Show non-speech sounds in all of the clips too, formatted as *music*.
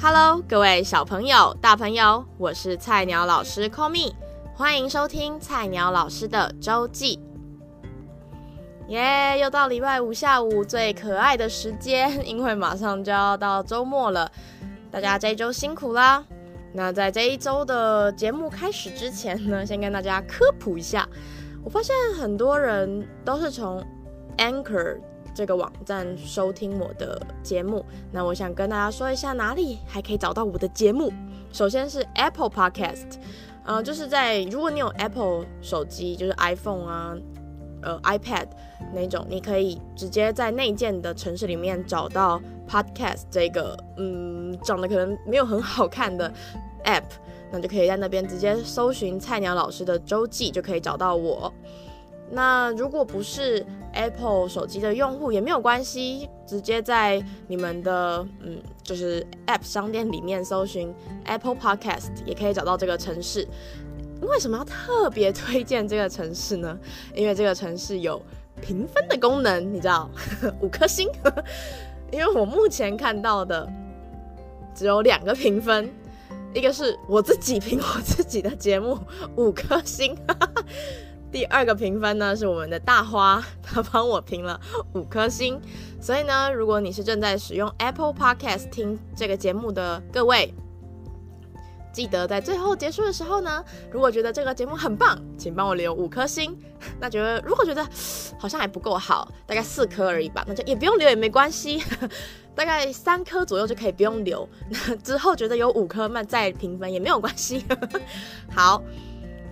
Hello，各位小朋友、大朋友，我是菜鸟老师 Call me，欢迎收听菜鸟老师的周记。耶、又到礼拜五下午最可爱的时间，因为马上就要到周末了，大家这一周辛苦啦。那在这一周的节目开始之前呢，先跟大家科普一下，我发现很多人都是从 Anchor 这个网站收听我的节目。那我想跟大家说一下，哪里还可以找到我的节目。首先是 Apple Podcast，呃，就是在如果你有 Apple 手机，就是 iPhone 啊。呃，iPad 那种，你可以直接在内建的城市里面找到 Podcast 这个，嗯，长得可能没有很好看的 App，那就可以在那边直接搜寻菜鸟老师的周记，就可以找到我。那如果不是 Apple 手机的用户也没有关系，直接在你们的嗯，就是 App 商店里面搜寻 Apple Podcast，也可以找到这个城市。为什么要特别推荐这个城市呢？因为这个城市有评分的功能，你知道，*laughs* 五颗星。*laughs* 因为我目前看到的只有两个评分，一个是我自己评我自己的节目五颗星，哈哈第二个评分呢是我们的大花，他帮我评了五颗星。所以呢，如果你是正在使用 Apple Podcast 听这个节目的各位。记得在最后结束的时候呢，如果觉得这个节目很棒，请帮我留五颗星。那觉得如果觉得好像还不够好，大概四颗而已吧，那就也不用留也没关系，*laughs* 大概三颗左右就可以不用留。那之后觉得有五颗，那再评分也没有关系。*laughs* 好，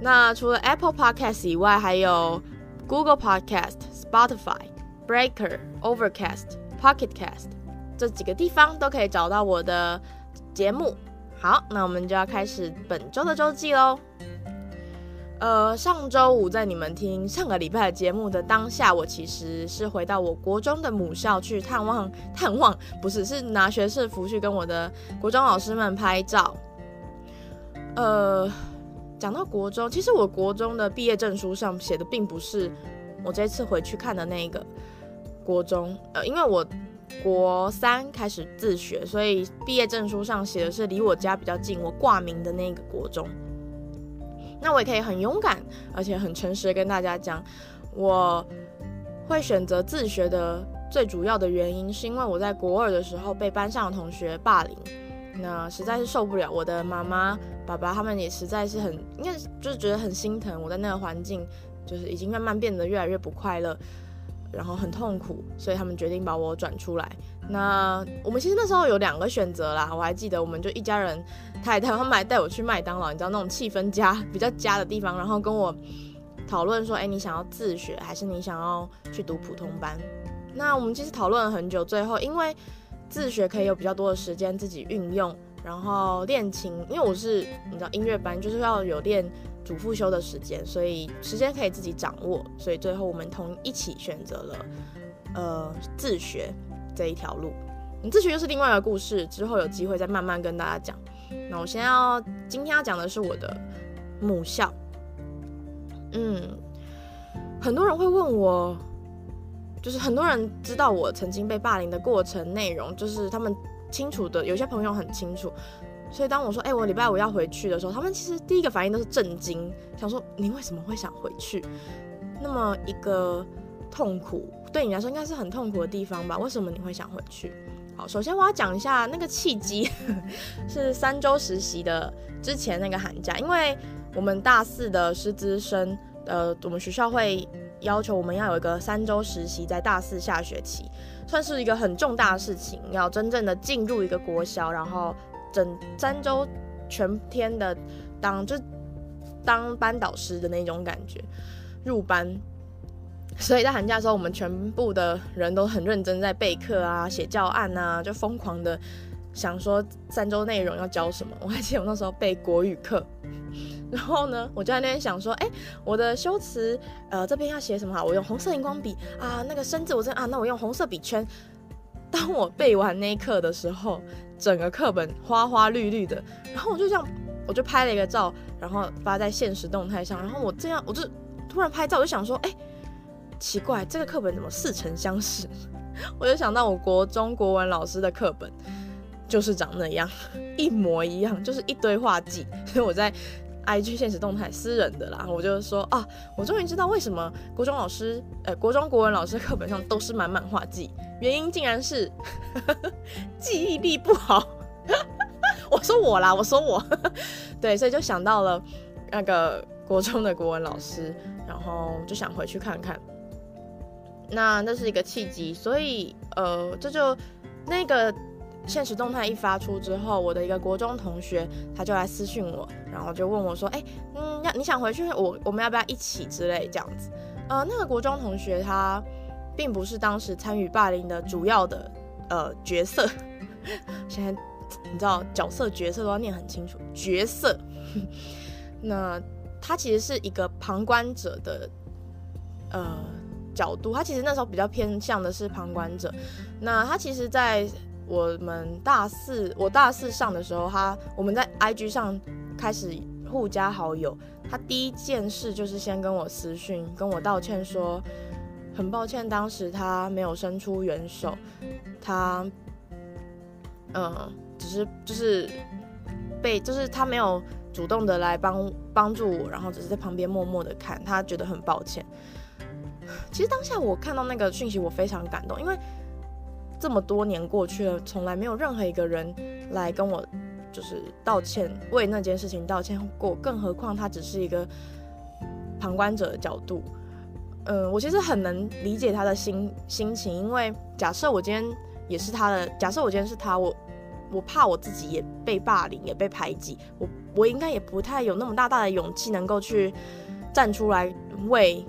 那除了 Apple Podcast 以外，还有 Google Podcast、Spotify、Breaker、Overcast、Pocket Cast 这几个地方都可以找到我的节目。好，那我们就要开始本周的周记喽。呃，上周五在你们听上个礼拜的节目的当下，我其实是回到我国中的母校去探望探望，不是，是拿学士服去跟我的国中老师们拍照。呃，讲到国中，其实我国中的毕业证书上写的并不是我这次回去看的那个国中，呃，因为我。国三开始自学，所以毕业证书上写的是离我家比较近，我挂名的那个国中。那我也可以很勇敢，而且很诚实的跟大家讲，我会选择自学的最主要的原因，是因为我在国二的时候被班上的同学霸凌，那实在是受不了。我的妈妈、爸爸他们也实在是很，应该就是觉得很心疼我在那个环境，就是已经慢慢变得越来越不快乐。然后很痛苦，所以他们决定把我转出来。那我们其实那时候有两个选择啦，我还记得，我们就一家人，太太他们还带我去麦当劳，你知道那种气氛加比较加的地方，然后跟我讨论说，哎，你想要自学还是你想要去读普通班？那我们其实讨论了很久，最后因为自学可以有比较多的时间自己运用，然后练琴，因为我是你知道音乐班，就是要有练。主副修的时间，所以时间可以自己掌握，所以最后我们同一起选择了呃自学这一条路。自学又是另外一个故事，之后有机会再慢慢跟大家讲。那我先要今天要讲的是我的母校。嗯，很多人会问我，就是很多人知道我曾经被霸凌的过程内容，就是他们清楚的，有些朋友很清楚。所以当我说，哎、我礼拜五要回去的时候，他们其实第一个反应都是震惊，想说你为什么会想回去？那么一个痛苦，对你来说应该是很痛苦的地方吧？为什么你会想回去？好，首先我要讲一下那个契机，*laughs* 是三周实习的之前那个寒假，因为我们大四的师资生，呃，我们学校会要求我们要有一个三周实习，在大四下学期，算是一个很重大的事情，要真正的进入一个国小，然后。整三周全天的当就当班导师的那种感觉，入班，所以在寒假的时候，我们全部的人都很认真在备课啊、写教案啊，就疯狂的想说三周内容要教什么。我还记得我那时候备国语课，然后呢，我就在那边想说，哎、我的修辞呃这边要写什么好？我用红色荧光笔啊，那个生字我这啊，那我用红色笔圈。当我背完那一课的时候，整个课本花花绿绿的，然后我就这样，我就拍了一个照，然后发在现实动态上。然后我这样，我就突然拍照，我就想说，哎，奇怪，这个课本怎么似曾相识？*laughs* 我就想到我国中国文老师的课本，就是长那样，*laughs* 一模一样，就是一堆画技。所 *laughs* 以我在 IG 现实动态私人的啦，我就说啊，我终于知道为什么国中老师，呃，国中国文老师课本上都是满满画技，原因竟然是 *laughs* 记忆力不好。*laughs* 我说我啦，我说我，*laughs* 对，所以就想到了那个国中的国文老师，然后就想回去看看。那那是一个契机，所以呃，这就那个。现实动态一发出之后，我的一个国中同学他就来私讯我，然后就问我说：“哎、嗯，要你想回去，我我们要不要一起之类这样子？”呃，那个国中同学他并不是当时参与霸凌的主要的呃角色，*laughs* 现在你知道角色角色都要念很清楚，角色。*laughs* 那他其实是一个旁观者的呃角度，他其实那时候比较偏向的是旁观者。那他其实，在我们大四，我大四上的时候，他我们在 IG 上开始互加好友。他第一件事就是先跟我私讯，跟我道歉说，很抱歉当时他没有伸出援手，他，嗯，只是就是被，就是他没有主动的来帮帮助我，然后只是在旁边默默的看，他觉得很抱歉。其实当下我看到那个讯息，我非常感动，因为。这么多年过去了，从来没有任何一个人来跟我就是道歉，为那件事情道歉过，更何况他只是一个旁观者的角度。嗯，我其实很能理解他的心心情，因为假设我今天也是他的，假设我今天是他，我我怕我自己也被霸凌，也被排挤，我我应该也不太有那么大大的勇气能够去站出来为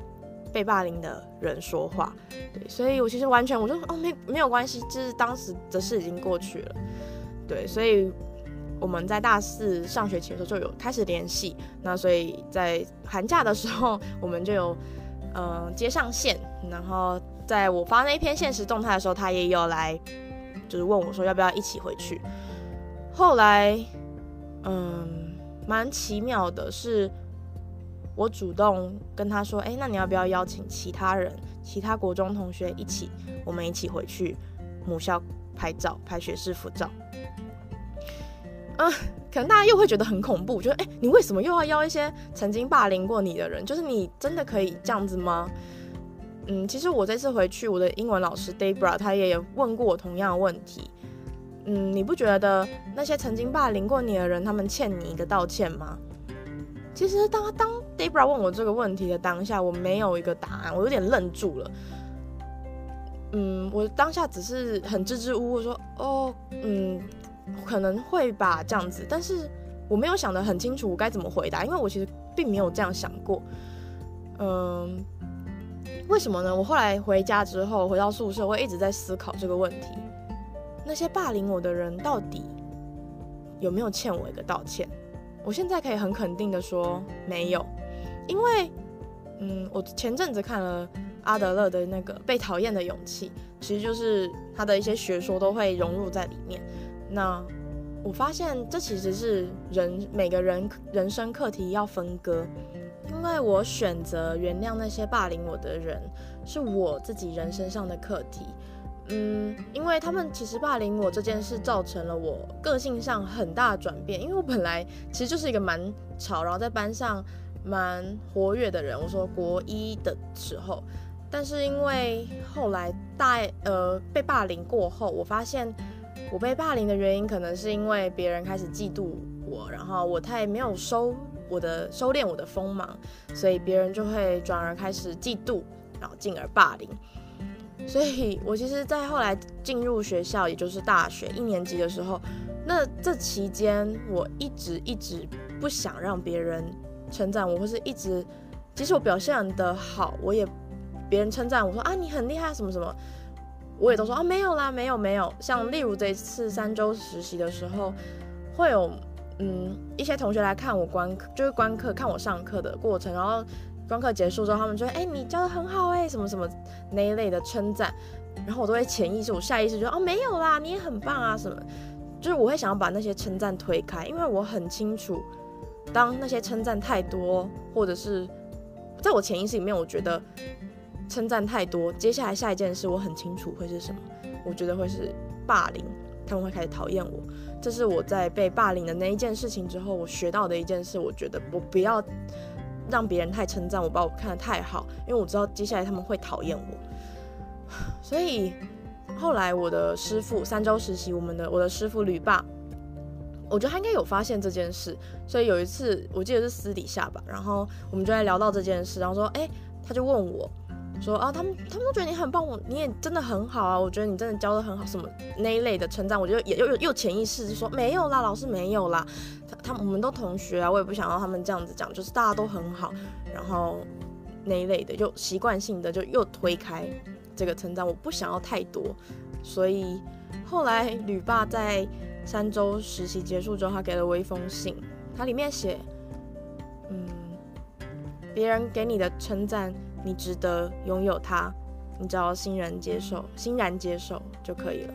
被霸凌的人说话，对，所以我其实完全，我就哦，没没有关系，就是当时的事已经过去了，对，所以我们在大四上学期的时候就有开始联系，那所以在寒假的时候我们就有呃接上线，然后在我发那一篇现实动态的时候，他也有来就是问我说要不要一起回去，后来嗯蛮奇妙的是。我主动跟他说：“哎，那你要不要邀请其他人，其他国中同学一起，我们一起回去母校拍照，拍学士服照。”嗯，可能大家又会觉得很恐怖，觉得哎，你为什么又要邀一些曾经霸凌过你的人？就是你真的可以这样子吗？嗯，其实我这次回去，我的英文老师 Debra 他也问过我同样的问题。嗯，你不觉得那些曾经霸凌过你的人，他们欠你一个道歉吗？其实当当 Debra 问我这个问题的当下，我没有一个答案，我有点愣住了。嗯，我当下只是很支支吾吾说：“哦，嗯，可能会吧，这样子。”但是我没有想得很清楚我该怎么回答，因为我其实并没有这样想过。嗯，为什么呢？我后来回家之后，回到宿舍，我一直在思考这个问题：那些霸凌我的人到底有没有欠我一个道歉？我现在可以很肯定的说没有，因为，嗯，我前阵子看了阿德勒的那个《被讨厌的勇气》，其实就是他的一些学说都会融入在里面。那我发现这其实是人每个人人生课题要分割，因为我选择原谅那些霸凌我的人，是我自己人生上的课题。嗯，因为他们其实霸凌我这件事，造成了我个性上很大的转变。因为我本来其实就是一个蛮吵，然后在班上蛮活跃的人。我说国一的时候，但是因为后来大呃被霸凌过后，我发现我被霸凌的原因可能是因为别人开始嫉妒我，然后我太没有收我的收敛我的锋芒，所以别人就会转而开始嫉妒，然后进而霸凌。所以，我其实，在后来进入学校，也就是大学一年级的时候，那这期间，我一直一直不想让别人称赞我，或是一直，即使我表现得好，我也别人称赞我说啊，你很厉害什么什么，我也都说啊，没有啦，没有没有。像例如这次三周实习的时候，会有嗯一些同学来看我观课，就是观课看我上课的过程，然后。观课结束之后，他们就会：“哎、你教得很好哎、什么什么那一类的称赞。”然后我都会潜意识，我下意识就说：“哦，没有啦，你也很棒啊，什么。”就是我会想要把那些称赞推开，因为我很清楚，当那些称赞太多，或者是在我潜意识里面，我觉得称赞太多，接下来下一件事我很清楚会是什么，我觉得会是霸凌，他们会开始讨厌我。这是我在被霸凌的那一件事情之后，我学到的一件事。我觉得我不要让别人太称赞我，把我看得太好，因为我知道接下来他们会讨厌我。*sighs* 所以后来我的师傅三周实习，我们的我的师傅吕爸，我觉得他应该有发现这件事。所以有一次我记得是私底下吧，然后我们就在聊到这件事，然后说，哎，他就问我。说啊，他们他们都觉得你很棒，我你也真的很好啊，我觉得你真的教的很好，什么那一类的称赞，我就也又又又潜意识就说没有啦，老师没有啦，他他们我们都同学啊，我也不想要他们这样子讲，就是大家都很好，然后那一类的就习惯性的就又推开这个称赞，我不想要太多，所以后来吕爸在三周实习结束之后，他给了我一封信，他里面写，嗯，别人给你的称赞。你值得拥有它，你只要欣然接受，欣然接受就可以了。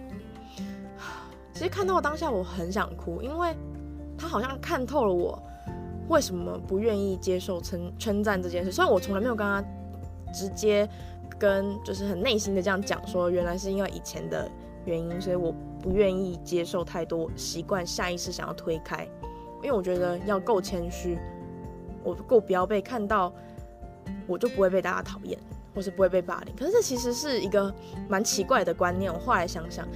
*sighs* 其实看到当下我很想哭，因为他好像看透了我为什么不愿意接受称称赞这件事。虽然我从来没有跟他直接跟就是很内心的这样讲说，原来是因为以前的原因，所以我不愿意接受太多，习惯下意识想要推开，因为我觉得要够谦虚，我够不要被看到。我就不会被大家讨厌，或是不会被霸凌。可是这其实是一个蛮奇怪的观念。我后来想想，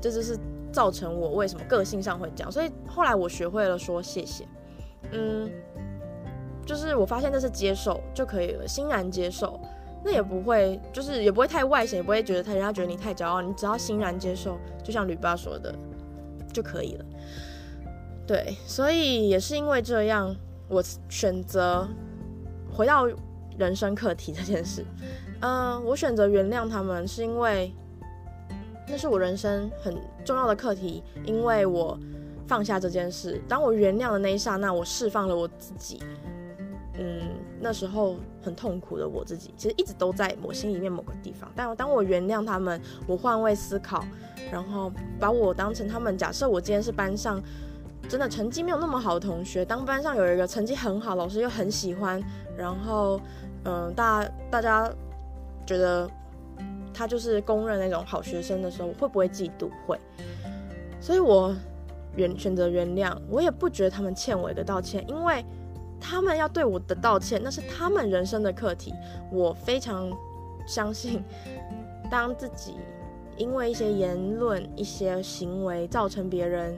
这就是造成我为什么个性上会这样。所以后来我学会了说谢谢，嗯，就是我发现这是接受就可以了，欣然接受，那也不会，就是也不会太外显，也不会觉得他人家觉得你太骄傲。你只要欣然接受，就像吕爸说的就可以了。对，所以也是因为这样，我选择回到。人生课题这件事，嗯、我选择原谅他们，是因为那是我人生很重要的课题。因为我放下这件事，当我原谅的那一刹那，我释放了我自己。嗯，那时候很痛苦的我自己，其实一直都在我心里面某个地方。但当我原谅他们，我换位思考，然后把我当成他们。假设我今天是班上真的成绩没有那么好的同学，当班上有一个成绩很好，老师又很喜欢，然后。嗯，大大家觉得他就是公认那种好学生的时候，会不会嫉妒？会。所以我原选择原谅，我也不觉得他们欠我一个道歉，因为他们要对我的道歉，那是他们人生的课题。我非常相信，当自己因为一些言论、一些行为造成别人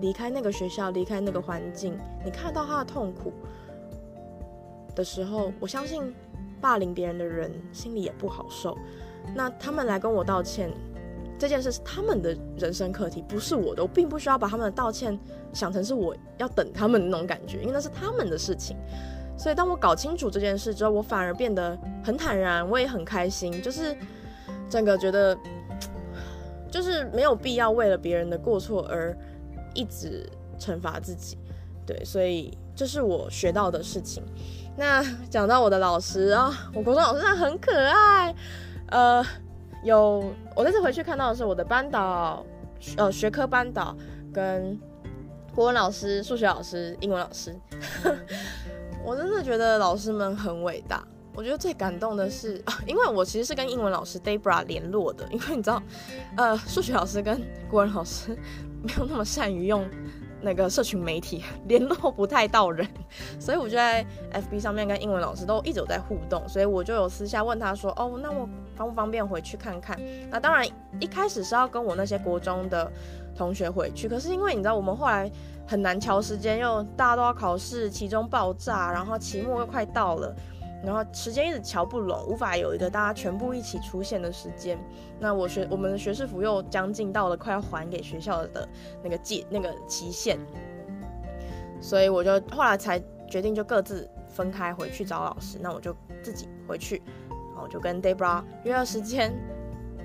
离开那个学校、离开那个环境，你看到他的痛苦。的时候，我相信霸凌别人的人心里也不好受。那他们来跟我道歉，这件事是他们的人生课题，不是我的。我并不需要把他们的道歉想成是我要等他们的那种感觉，因为那是他们的事情。所以当我搞清楚这件事之后，我反而变得很坦然，我也很开心，就是整个觉得 *tsk* 就是没有必要为了别人的过错而一直惩罚自己。对，所以这是我学到的事情。那讲到我的老师啊、我国中老师他很可爱，呃，有我这次回去看到的是我的班导，呃，学科班导跟国文老师、数学老师、英文老师，*laughs* 我真的觉得老师们很伟大。我觉得最感动的是，因为我其实是跟英文老师 Debra 联络的，因为你知道，呃，数学老师跟国文老师没有那么善于用。那个社群媒体 *laughs* 联络不太到人，所以我就在 FB 上面跟英文老师都一直有在互动，所以我就有私下问他说：“哦，那我方不方便回去看看？”那当然一开始是要跟我那些国中的同学回去，可是因为你知道我们后来很难调时间，又大家都要考试，期中爆炸，然后期末又快到了。然后时间一直瞧不拢，无法有一个大家全部一起出现的时间。那我学我们的学士服又将近到了快要还给学校的那个届那个期限，所以我就后来才决定就各自分开回去找老师。那我就自己回去，然后我就跟 Debra 约了时间。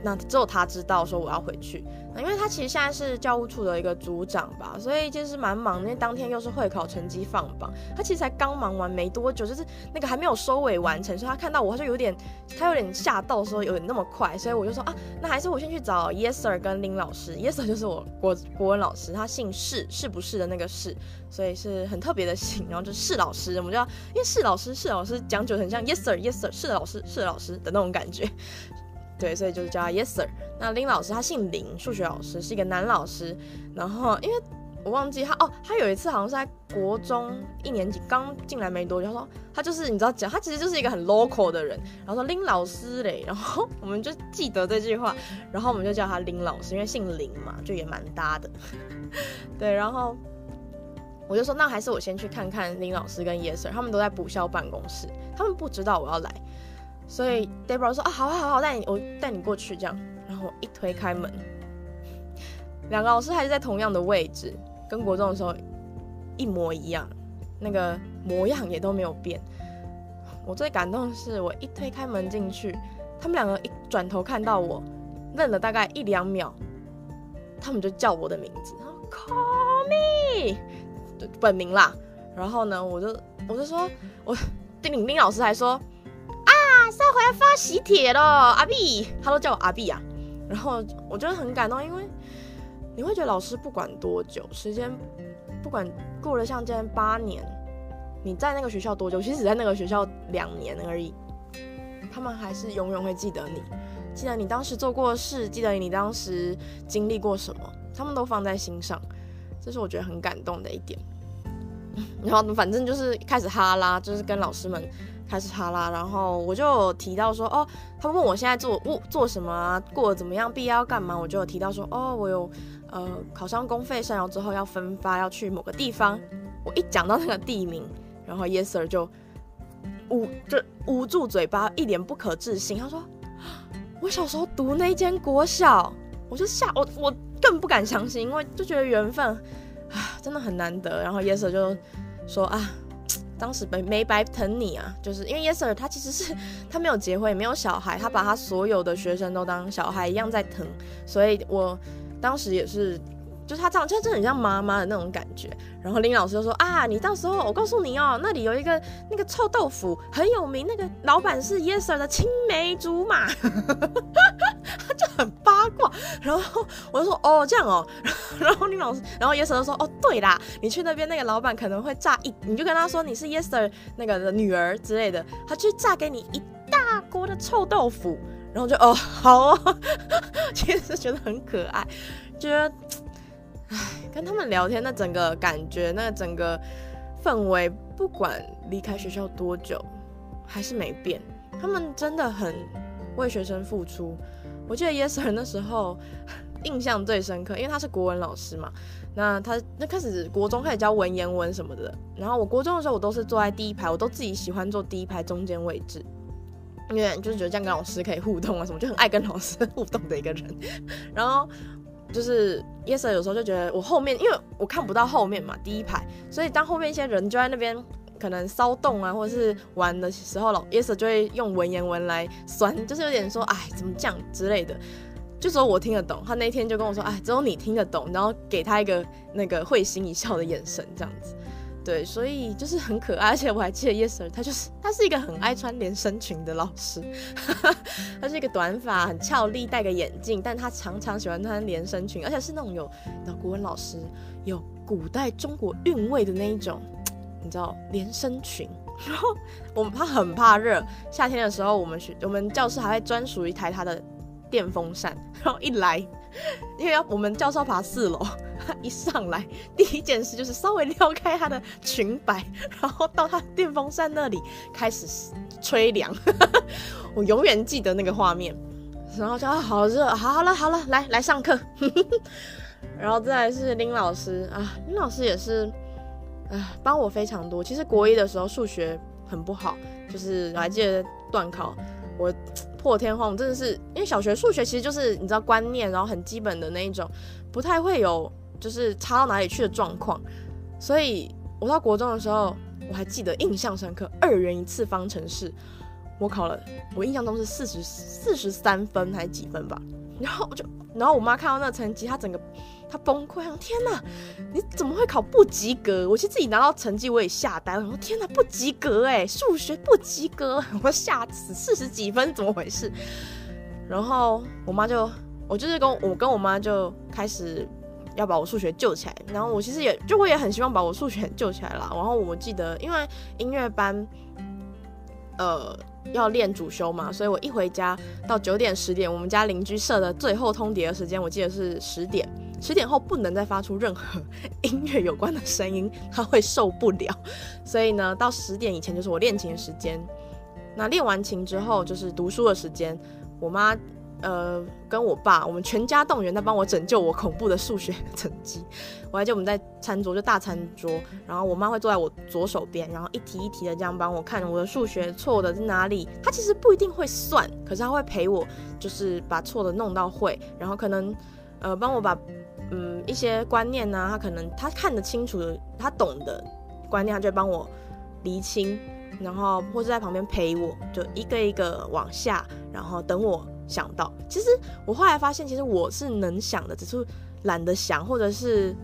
那只有他知道说我要回去，那因为他其实现在是教务处的一个组长吧，所以就是蛮忙。因为当天又是会考成绩放榜，他其实才刚忙完没多久，就是那个还没有收尾完成，所以他看到我，他就有点，他有点吓到，说有点那么快，所以我就说啊，那还是我先去找 Yes Sir 跟林老师，Yes Sir 就是我国国文老师，他姓释，是不是的那个释，所以是很特别的姓，然后就是老师，我们就因为释老师，释老师讲究很像 Yes Sir Yes Sir 是老师是老师的那种感觉。对，所以就是叫他 Yes Sir。那林老师他姓林，数学老师是一个男老师。然后因为我忘记他哦，他有一次好像是在国中一年级刚进来没多久，他说他就是你知道讲，他其实就是一个很 local 的人。然后说林老师嘞，然后我们就记得这句话，*laughs* 然后我们就叫他林老师，因为姓林嘛，就也蛮搭的。*laughs* 对，然后我就说那还是我先去看看林老师跟 Yes Sir，他们都在补校办公室，他们不知道我要来。所以 Deborah 说啊，好好好，带你我带你过去这样。然后一推开门，两个老师还是在同样的位置，跟国中的时候一模一样，那个模样也都没有变。我最感动的是，我一推开门进去，他们两个一转头看到我，愣了大概一两秒，他们就叫我的名字，然后 Call me，本名啦。然后呢，我就我就说，我 *laughs* 丁玲玲老师还说。马上回来发喜帖了，阿 B，他都叫我阿 B 啊。然后我觉得很感动，因为你会觉得老师不管多久时间，不管过了像今天八年，你在那个学校多久，其实只在那个学校两年而已，他们还是永远会记得你，记得你当时做过的事，记得你当时经历过什么，他们都放在心上，这是我觉得很感动的一点。*laughs* 然后反正就是开始哈拉，就是跟老师们。开始哈拉，然后我就有提到说，哦，他问我现在做做做什么啊，过得怎么样，毕业要干嘛，我就有提到说，哦，我有呃考上公费生，然后之后要分发要去某个地方。我一讲到那个地名，然后 Yes Sir 就捂就捂住嘴巴，一脸不可置信。他说，我小时候读那间国小，我就吓我我更不敢相信，因为就觉得缘分啊真的很难得。然后 Yes Sir 就说啊。当时没没白疼你啊，就是因为 Yes Sir 他其实是 *laughs* 他没有结婚也没有小孩，他把他所有的学生都当小孩一样在疼，所以我当时也是，就是他这样，真的很像妈妈的那种感觉。然后林老师就说啊，你到时候我告诉你哦，那里有一个那个臭豆腐很有名，那个老板是 Yes Sir 的青梅竹马。他就很八卦，然后我就说哦这样哦，*laughs* 然后林老师，然后 Yes Sir 就说哦对啦，你去那边那个老板可能会炸一，你就跟他说你是 Yes Sir 那个的女儿之类的，他去炸给你一大锅的臭豆腐，然后就哦好哦，*laughs* 其实觉得很可爱，觉得唉 *laughs* 跟他们聊天那整个感觉，那整个氛围，不管离开学校多久，还是没变，他们真的很为学生付出。我记得 Yes Sir 那时候印象最深刻，因为他是国文老师嘛。那他那开始国中开始教文言文什么的。然后我国中的时候，我都是坐在第一排，我都自己喜欢坐第一排中间位置，*laughs* 因为就是觉得这样跟老师可以互动啊什么，就很爱跟老师互动的一个人。*laughs* 然后就是 Yes Sir 有时候就觉得我后面，因为我看不到后面嘛，第一排，所以当后面一些人就在那边。可能骚动啊，或者是玩的时候，老 Yes Sir 就会用文言文来酸，就是有点说，哎，怎么这样之类的，就说我听得懂。他那天就跟我说，哎，只有你听得懂，然后给他一个那个会心一笑的眼神，这样子。对，所以就是很可爱，而且我还记得 Yes Sir，他就是他是一个很爱穿连身裙的老师，*laughs* 他是一个短发很俏丽，戴个眼镜，但他常常喜欢穿连身裙，而且是那种有的国文老师有古代中国韵味的那一种。你知道连身裙，*laughs* 然后我们他很怕热，夏天的时候我们学我们教室还会专属一台他的电风扇，然后一来，因为要我们教授爬四楼，他 *laughs* 一上来第一件事就是稍微撩开他的裙摆，然后到他电风扇那里开始吹凉，*laughs* 我永远记得那个画面，然后就好热，好好了好了，来来上课，*laughs* 然后再是林老师啊，林老师也是。啊，帮我非常多。其实国一的时候数学很不好，就是我还记得段考，我破天荒，真的是因为小学数学其实就是你知道观念，然后很基本的那一种，不太会有就是差到哪里去的状况。所以我到国中的时候，我还记得印象深刻，二元一次方程式，我考了，我印象中是四十四十三分还是几分吧。然后我就，*laughs* 然后我妈看到那成绩，她整个。她崩溃了，天哪！你怎么会考不及格？我其实自己拿到成绩，我也吓呆了。我说天哪，不及格哎，数学不及格，*laughs* 我吓死，四十几分，怎么回事？然后我妈就，我就是跟我跟我妈就开始要把我数学救起来。然后我其实也就我也很希望把我数学救起来啦。然后我记得，因为音乐班，呃，要练主修嘛，所以我一回家到九点十点，我们家邻居设的最后通牒的时间，我记得是十点，十点后不能再发出任何音乐有关的声音，他会受不了。所以呢，到十点以前就是我练琴的时间。那练完琴之后就是读书的时间，我妈。呃，跟我爸，我们全家动员在帮我拯救我恐怖的数学成绩。我还记得我们在餐桌，就大餐桌，然后我妈会坐在我左手边，然后一题一题的这样帮我看我的数学错的在哪里。她其实不一定会算，可是她会陪我，就是把错的弄到会，然后可能呃帮我把嗯一些观念呢、啊，她可能她看得清楚的，她懂的观念，她就帮我厘清，然后或是在旁边陪我，就一个一个往下，然后等我。想到，其实我后来发现，其实我是能想的，只是懒得想，或者是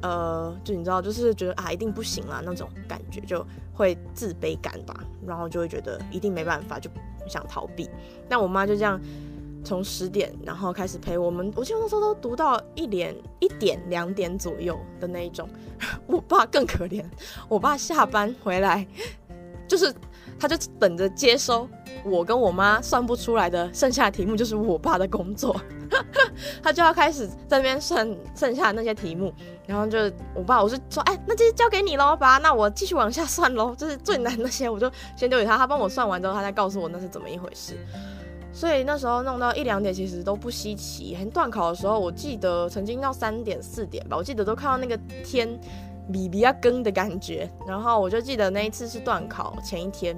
呃，就你知道，就是觉得啊，一定不行啦那种感觉，就会自卑感吧，然后就会觉得一定没办法，就想逃避。但我妈就这样从十点，然后开始陪我们，我记得那时候都读到一点一点两点左右的那一种。我爸更可怜，我爸下班回来就是。他就等着接收我跟我妈算不出来的剩下的题目，就是我爸的工作。*laughs* 他就要开始在那边算剩下的那些题目，然后就我爸，我就说，哎，那这些交给你喽，爸，那我继续往下算喽。就是最难那些，我就先丢给他，他帮我算完之后，他再告诉我那是怎么一回事。所以那时候弄到一两点，其实都不稀奇。很断考的时候，我记得曾经到三点四点吧，我记得都看到那个天。比比较更的感觉，然后我就记得那一次是段考前一天，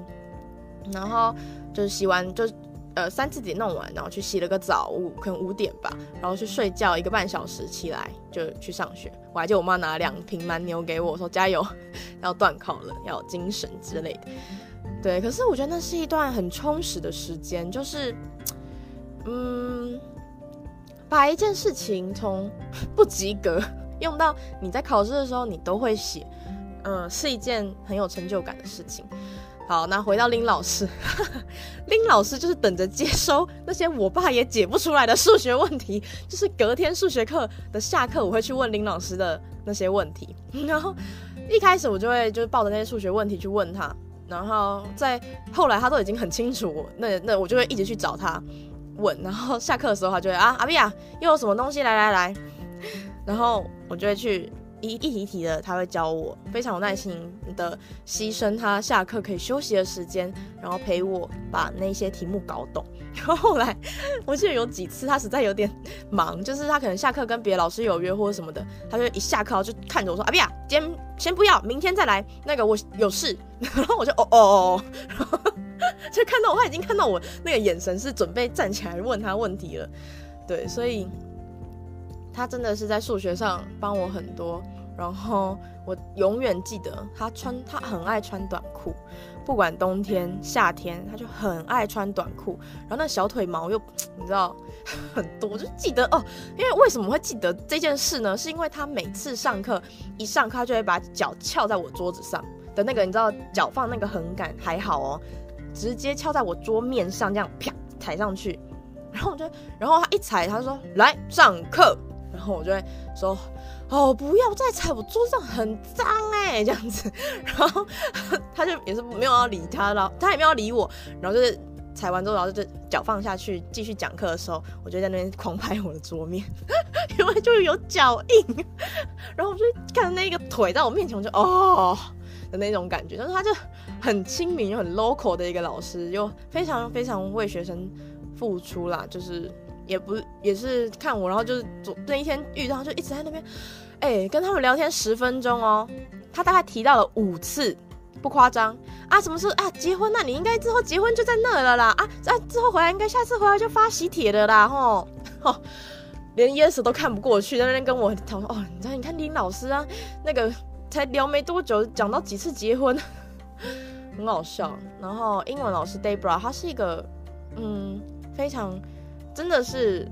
然后就是洗完就呃三四点弄完，然后去洗了个澡，五可能五点吧，然后去睡觉一个半小时，起来就去上学。我还记得我妈拿了两瓶蛮牛给我，说加油，*laughs* 要断考了，要有精神之类的。对，可是我觉得那是一段很充实的时间，就是嗯，把一件事情从 *laughs* 不及格。用到你在考试的时候，你都会写，嗯，是一件很有成就感的事情。好，那回到林老师，*laughs* 林老师就是等着接收那些我爸也解不出来的数学问题，就是隔天数学课的下课，我会去问林老师的那些问题。*laughs* 然后一开始我就会就是抱着那些数学问题去问他，然后在后来他都已经很清楚，那那我就会一直去找他问。然后下课的时候，他就会啊，阿比亚又有什么东西？来来来。然后我就会去一一题一题的，他会教我，非常有耐心的牺牲他下课可以休息的时间，然后陪我把那些题目搞懂。*laughs* 然后后来我记得有几次他实在有点忙，就是他可能下课跟别的老师有约或者什么的，他就一下课就看着我说：“阿比亚，今天先不要，明天再来。”那个我有事，*laughs* 然后我就哦哦哦，然后 *laughs* 就看到他已经看到我那个眼神是准备站起来问他问题了，对，所以。他真的是在数学上帮我很多，然后我永远记得他穿，他很爱穿短裤，不管冬天夏天，他就很爱穿短裤，然后那小腿毛又你知道很多，我就记得哦，因为为什么会记得这件事呢？是因为他每次上课一上课，他就会把脚翘在我桌子上的那个，你知道脚放那个横杆还好哦，直接翘在我桌面上这样啪踩上去，然后我就，然后他一踩，他说来上课。然后我就会说，哦，不要再踩我桌上，很脏哎，*laughs* 这样子。然后 *laughs* 他就也是没有要理他了，他也没有理我。然后就是踩完之后，然后就脚放下去继续讲课的时候，我就在那边狂拍我的桌面，*laughs* 因为就有脚印。然后我就看那个腿在我面前，我就哦的那种感觉。但是他就很亲民又很 local 的一个老师，又非常非常为学生付出啦，就是。也不也是看我，然后就是昨那一天遇到，就一直在那边，哎、跟他们聊天十分钟哦。他大概提到了五次，不夸张啊。什么时候啊？结婚？那你应该之后结婚就在那了啦。啊啊，之后回来应该下次回来就发喜帖的啦。吼吼，连 yes 都看不过去，在那边跟我讨论哦。你知道？你看林老师啊，那个才聊没多久，讲到几次结婚，*laughs* 很好笑。然后英文老师 Debra，他是一个嗯非常。真的是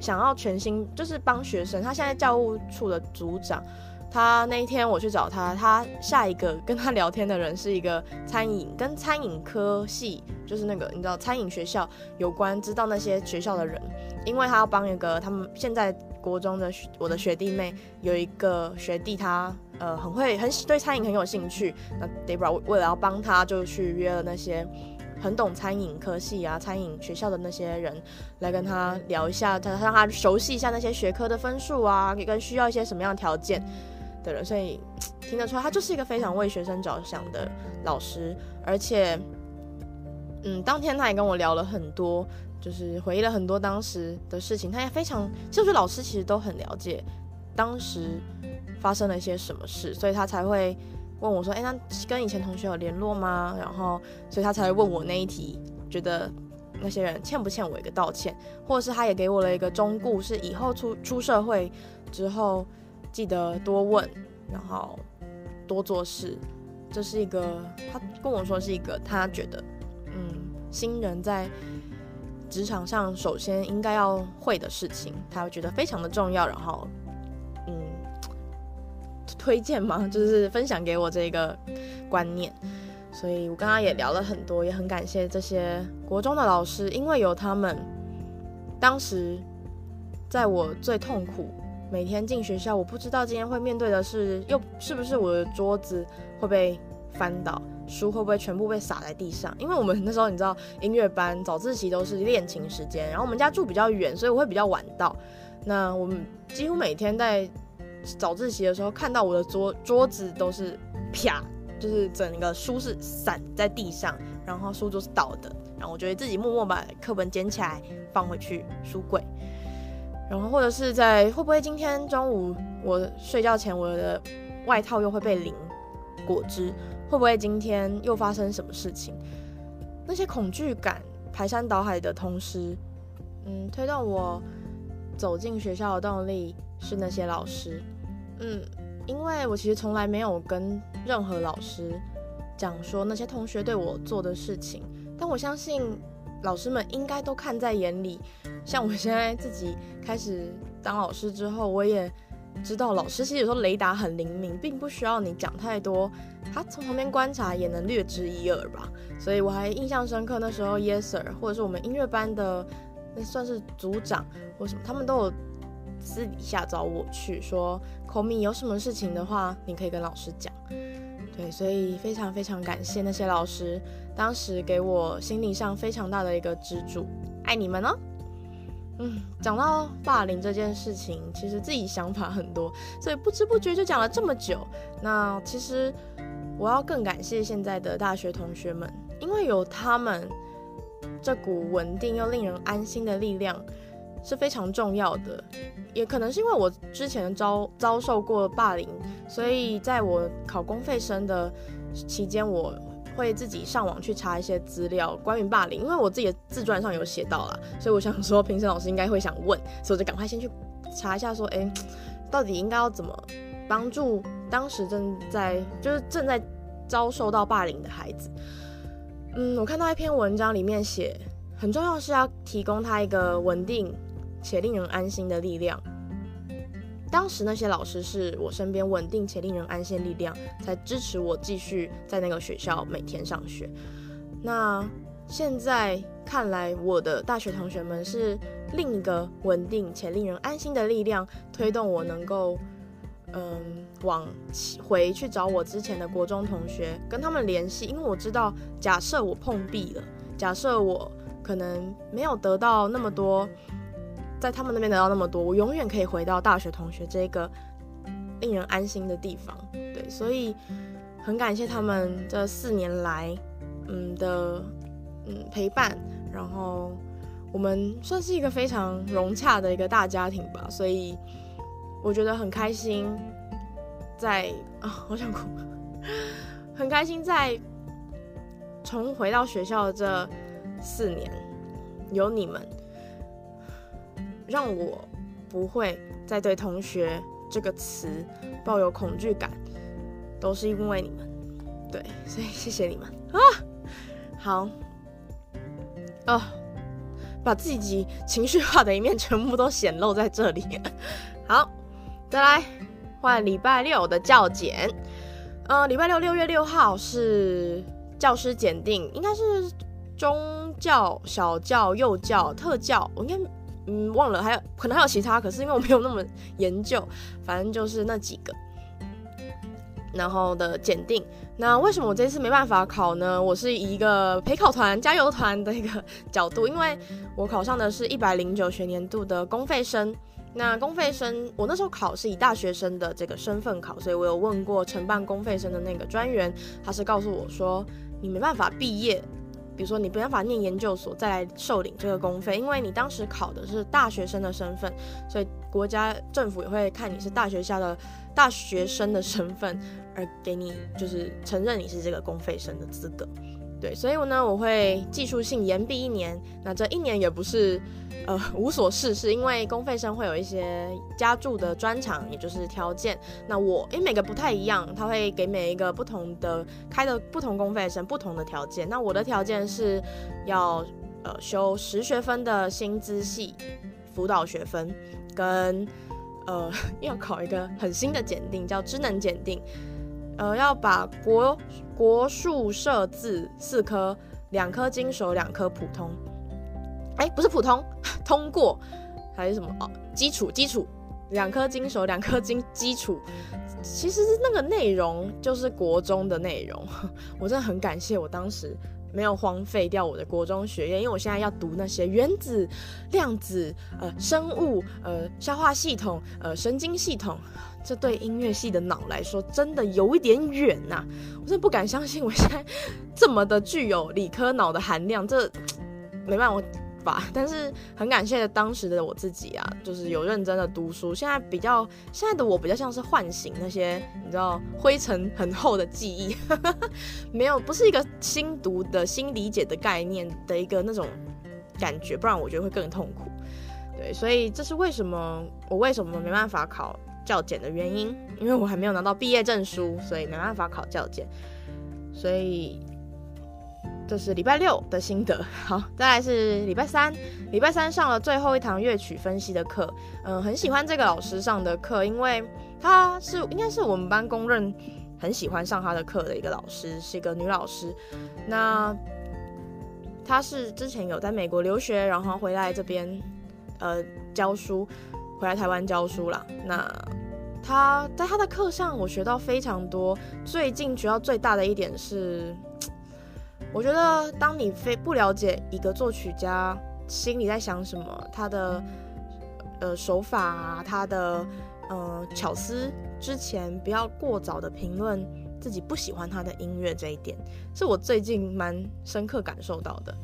想要全心，就是帮学生。他现在教务处的组长，他那一天我去找他，他下一个跟他聊天的人是一个餐饮跟餐饮科系，就是那个你知道餐饮学校有关，知道那些学校的人，因为他要帮一个他们现在国中的我的学弟妹，有一个学弟他呃很会很对餐饮很有兴趣，那 Debra 为了要帮他，就去约了那些。很懂餐饮科系啊，餐饮学校的那些人来跟他聊一下，他让他熟悉一下那些学科的分数啊，跟需要一些什么样条件的人，所以听得出来，他就是一个非常为学生着想的老师，而且，嗯，当天他也跟我聊了很多，就是回忆了很多当时的事情，他也非常，就是老师其实都很了解当时发生了一些什么事，所以他才会。问我说：“哎，那跟以前同学有联络吗？”然后，所以他才问我那一题，觉得那些人欠不欠我一个道歉，或者是他也给我了一个忠告，是以后出出社会之后记得多问，然后多做事。这是一个他跟我说是一个他觉得，嗯，新人在职场上首先应该要会的事情，他会觉得非常的重要。然后。推荐吗？就是分享给我这个观念，所以我刚刚也聊了很多，也很感谢这些国中的老师，因为有他们，当时在我最痛苦，每天进学校，我不知道今天会面对的是，又是不是我的桌子会被翻倒，书会不会全部被洒在地上？因为我们那时候你知道，音乐班早自习都是练琴时间，然后我们家住比较远，所以我会比较晚到，那我们几乎每天在。早自习的时候，看到我的桌桌子都是啪，就是整个书是散在地上，然后书桌是倒的，然后我就会自己默默把课本捡起来放回去书柜，然后或者是在会不会今天中午我睡觉前我的外套又会被淋果汁，会不会今天又发生什么事情？那些恐惧感排山倒海的同时，嗯，推动我走进学校的动力是那些老师。嗯，因为我其实从来没有跟任何老师讲说那些同学对我做的事情，但我相信老师们应该都看在眼里。像我现在自己开始当老师之后，我也知道老师其实有时候雷达很灵敏，并不需要你讲太多，他从旁边观察也能略知一二吧。所以我还印象深刻，那时候 Yes Sir 或者是我们音乐班的那算是组长或什么，他们都有。私底下找我去说，Komi 有什么事情的话，你可以跟老师讲。对，所以非常非常感谢那些老师，当时给我心理上非常大的一个支柱，爱你们哦。嗯，讲到霸凌这件事情，其实自己想法很多，所以不知不觉就讲了这么久。那其实我要更感谢现在的大学同学们，因为有他们这股稳定又令人安心的力量。是非常重要的，也可能是因为我之前遭遭受过霸凌，所以在我考公费生的期间，我会自己上网去查一些资料关于霸凌，因为我自己的自传上有写到啦，所以我想说评审老师应该会想问，所以我就赶快先去查一下，说，哎，到底应该要怎么帮助当时正在就是正在遭受到霸凌的孩子。嗯，我看到一篇文章里面写，很重要是要提供他一个稳定。且令人安心的力量。当时那些老师是我身边稳定且令人安心的力量，才支持我继续在那个学校每天上学。那现在看来，我的大学同学们是另一个稳定且令人安心的力量，推动我能够嗯往回去找我之前的国中同学，跟他们联系。因为我知道，假设我碰壁了，假设我可能没有得到那么多。在他们那边得到那么多，我永远可以回到大学同学这个令人安心的地方。对，所以很感谢他们这四年来，嗯的嗯陪伴，然后我们算是一个非常融洽的一个大家庭吧。所以我觉得很开心在，啊，好想哭，*laughs* 很开心在重回到学校这四年，有你们。让我不会再对同学这个词抱有恐惧感，都是因为你们，对，所以谢谢你们啊！好，哦，把自己情绪化的一面全部都显露在这里。好，再来换礼拜六的教检。呃，礼拜六六月六号是教师检定，应该是中教、小教、幼教、特教，我应该。嗯，忘了，还有可能还有其他，可是因为我没有那么研究，反正就是那几个。然后的检定。那为什么我这次没办法考呢？我是以一个陪考团、加油团的一个角度，因为我考上的是一百零九学年度的公费生。那公费生，我那时候考是以大学生的这个身份考，所以我有问过承办公费生的那个专员，他是告诉我说，你没办法毕业，比如说你没办法念研究所再来受领这个公费，因为你当时考的是大学生的身份，所以国家政府也会看你是大学校的大学生的身份，而给你就是承认你是这个公费生的资格。对，所以我呢，我会技术性延毕一年。那这一年也不是，呃，无所事事，因为公费生会有一些加注的专长，也就是条件。那我因为每个不太一样，他会给每一个不同的开的不同公费生不同的条件。那我的条件是要呃修十学分的新资系辅导学分，跟呃 *laughs* 要考一个很新的检定，叫智能检定。呃，要把国国术设字四科，两科精熟，两科普通。哎，不是普通，*laughs* 通过还是什么？哦，基础基础，两颗精熟，两颗精基础。其实是那个内容就是国中的内容。*laughs* 我真的很感谢我当时没有荒废掉我的国中学业，因为我现在要读那些原子、量子、呃，生物、呃，消化系统、呃，神经系统。这对音乐系的脑来说真的有一点远呐、我真的不敢相信我现在这么的具有理科脑的含量，这 *tsk* 没办法我。吧但是很感谢当时的我自己啊，就是有认真的读书。现在比较现在的我比较像是唤醒那些你知道灰尘很厚的记忆，*laughs* 没有，不是一个新读的新理解的概念的一个那种感觉，不然我觉得会更痛苦。对，所以这是为什么我为什么没办法考。教检的原因，因为我还没有拿到毕业证书，所以没办法考教检。所以这是礼拜六的心得。*laughs* 好，再来是礼拜三，礼拜三上了最后一堂乐曲分析的课。嗯，很喜欢这个老师上的课，因为她是应该是我们班公认很喜欢上她的课的一个老师，是一个女老师。那她是之前有在美国留学，然后回来这边呃教书。回来台湾教书啦。那他在他的课上，我学到非常多。最近学到最大的一点是，我觉得当你非不了解一个作曲家心里在想什么，他的呃手法啊，他的呃巧思之前，不要过早的评论自己不喜欢他的音乐。这一点是我最近蛮深刻感受到的，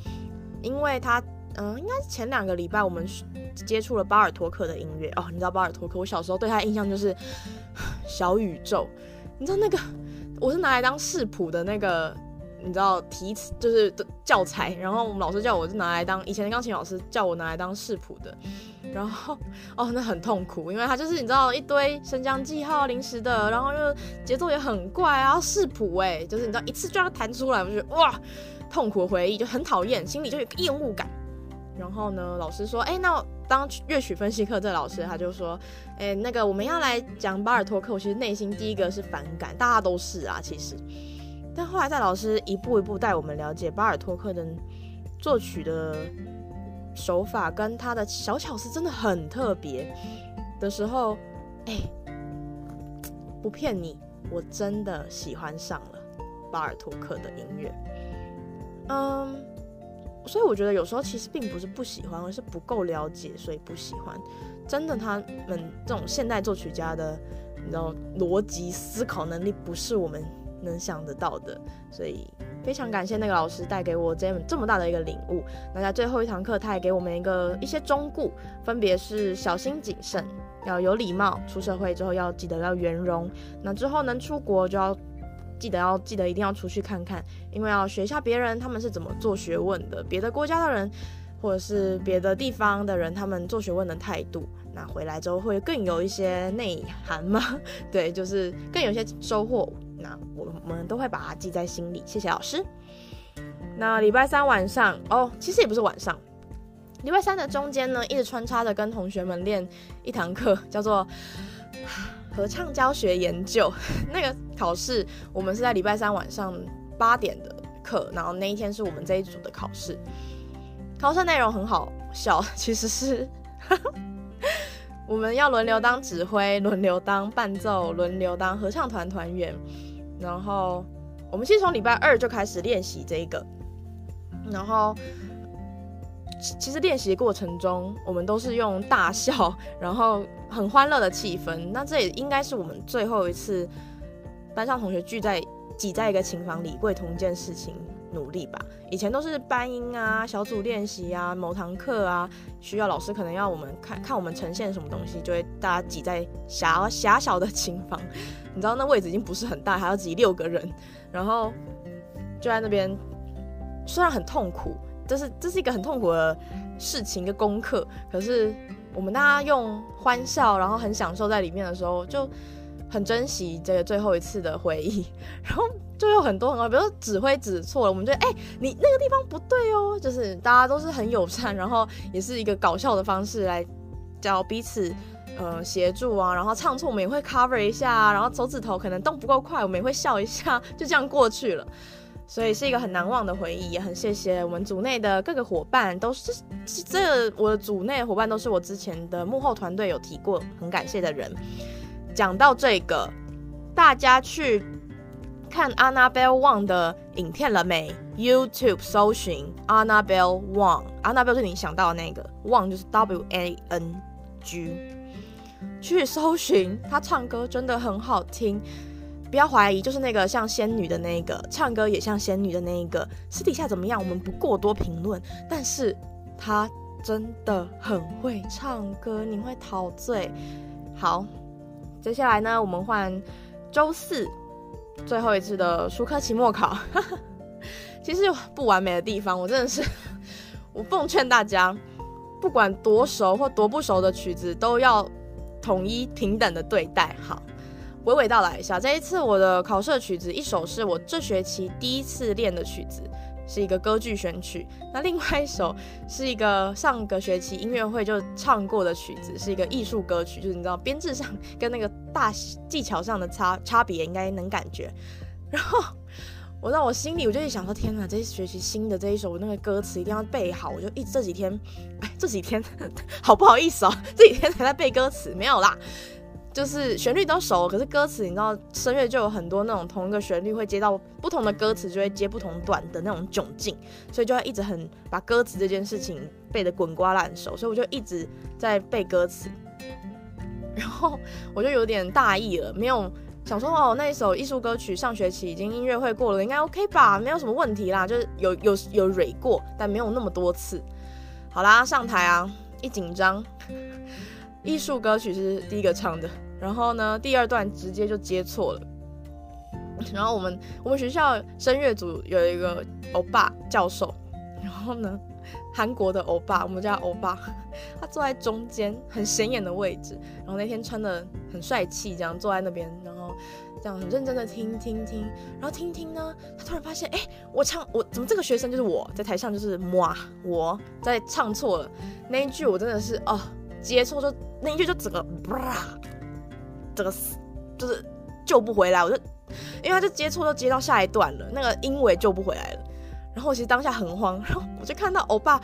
因为他。嗯，应该是前两个礼拜我们接触了巴尔托克的音乐哦。你知道巴尔托克，我小时候对他印象就是 *sighs* 小宇宙。你知道那个，我是拿来当视谱的那个，你知道题词就是教材。然后我们老师叫我是拿来当以前的钢琴老师叫我拿来当视谱的。然后哦，那很痛苦，因为他就是你知道一堆升降记号临时的，然后又节奏也很怪啊，视谱哎，就是你知道一次就要弹出来，我就哇，痛苦的回忆就很讨厌，心里就有厌恶感。然后呢，老师说，哎，那当乐曲分析课这老师他就说，哎，那个我们要来讲巴尔托克，我其实内心第一个是反感，大家都是啊，其实。但后来在老师一步一步带我们了解巴尔托克的作曲的手法跟他的小巧思真的很特别的时候，哎，不骗你，我真的喜欢上了巴尔托克的音乐，嗯。所以我觉得有时候其实并不是不喜欢，而是不够了解，所以不喜欢。真的，他们这种现代作曲家的，你知道，逻辑思考能力不是我们能想得到的。所以非常感谢那个老师带给我这这么大的一个领悟。那在最后一堂课，他也给我们一个一些忠告，分别是小心谨慎，要有礼貌，出社会之后要记得要圆融。那之后能出国就要。记得要记得一定要出去看看，因为要学一下别人他们是怎么做学问的，别的国家的人或者是别的地方的人他们做学问的态度，那回来之后会更有一些内涵吗？*laughs* 对，就是更有一些收获。那我们都会把它记在心里。谢谢老师。那礼拜三晚上哦，其实也不是晚上，礼拜三的中间呢，一直穿插着跟同学们练一堂课，叫做。合唱教学研究 *laughs* 那个考试，我们是在礼拜三晚上八点的课，然后那一天是我们这一组的考试。考试内容很好笑，其实是 *laughs* 我们要轮流当指挥，轮流当伴奏，轮流当合唱团团员。然后我们其实从礼拜二就开始练习这一个，然后。其实练习过程中，我们都是用大笑，*laughs* 然后很欢乐的气氛。那这也应该是我们最后一次班上同学聚在挤在一个琴房里为同一件事情努力吧。以前都是班音啊、小组练习啊、某堂课啊，需要老师可能要我们看看我们呈现什么东西，就会大家挤在狭狭小的琴房。*laughs* 你知道那位置已经不是很大，还要挤六个人，然后就在那边，虽然很痛苦。这是这是一个很痛苦的事情，一个功课。可是我们大家用欢笑，然后很享受在里面的时候，就很珍惜这个最后一次的回忆。*laughs* 然后就有很多很多，比如说指挥指错了，我们就哎、欸，你那个地方不对哦。就是大家都是很友善，然后也是一个搞笑的方式来叫彼此呃协助啊。然后唱错我们也会 cover 一下，然后手指头可能动不够快，我们也会笑一下，就这样过去了。所以是一个很难忘的回忆，也很谢谢我们组内的各个伙伴，都是这我的组内伙伴都是我之前的幕后团队有提过，很感谢的人。讲到这个，大家去看 Annabelle Wang 的影片了没？YouTube 搜寻 Annabelle Wang，Annabelle 是你想到的那个，Wang 就是 W A N G，去搜寻，她唱歌真的很好听。不要怀疑，就是那个像仙女的那一个，唱歌也像仙女的那一个，私底下怎么样，我们不过多评论。但是她真的很会唱歌，你会陶醉。好，接下来呢，我们换周四最后一次的舒克期末考。*laughs* 其实有不完美的地方，我真的是，*laughs* 我奉劝大家，不管多熟或多不熟的曲子，都要统一平等的对待。好。娓娓道来一下，这一次我的考试曲子，一首是我这学期第一次练的曲子，是一个歌剧选曲。那另外一首是一个上个学期音乐会就唱过的曲子，是一个艺术歌曲，就是你知道编制上跟那个大技巧上的差差别，应该能感觉。*laughs* 然后我在我心里，我就一想说，天哪，这一学期新的这一首那个歌词一定要背好。我就一直这几天，哎，这几天 *laughs* 好不好意思哦，这几天才在背歌词，没有啦。就是旋律都熟，可是歌词你知道，声乐就有很多那种同一个旋律会接到不同的歌词，就会接不同段的那种窘境，所以就会一直很把歌词这件事情背得滚瓜烂熟，所以我就一直在背歌词，然后我就有点大意了，没有想说哦，那一首艺术歌曲上学期已经音乐会过了，应该 OK 吧，没有什么问题啦，就是有有有蕊过，但没有那么多次。好啦，上台啊，一紧张。艺术歌曲是第一个唱的，然后呢，第二段直接就接错了。然后我们我们学校声乐组有一个欧巴教授，然后呢，韩国的欧巴，我们叫欧巴，他坐在中间很显眼的位置。然后那天穿的很帅气，这样坐在那边，然后这样很认真的听听听，然后听听呢，他突然发现，哎，我唱我怎么这个学生就是我在台上就是哇，我在唱错了那一句，我真的是哦。接错就那一句就整个，*laughs* 这个就是救不回来。我就因为他就接错，就接到下一段了，那个音我也救不回来了。然后我其实当下很慌，然后我就看到欧巴，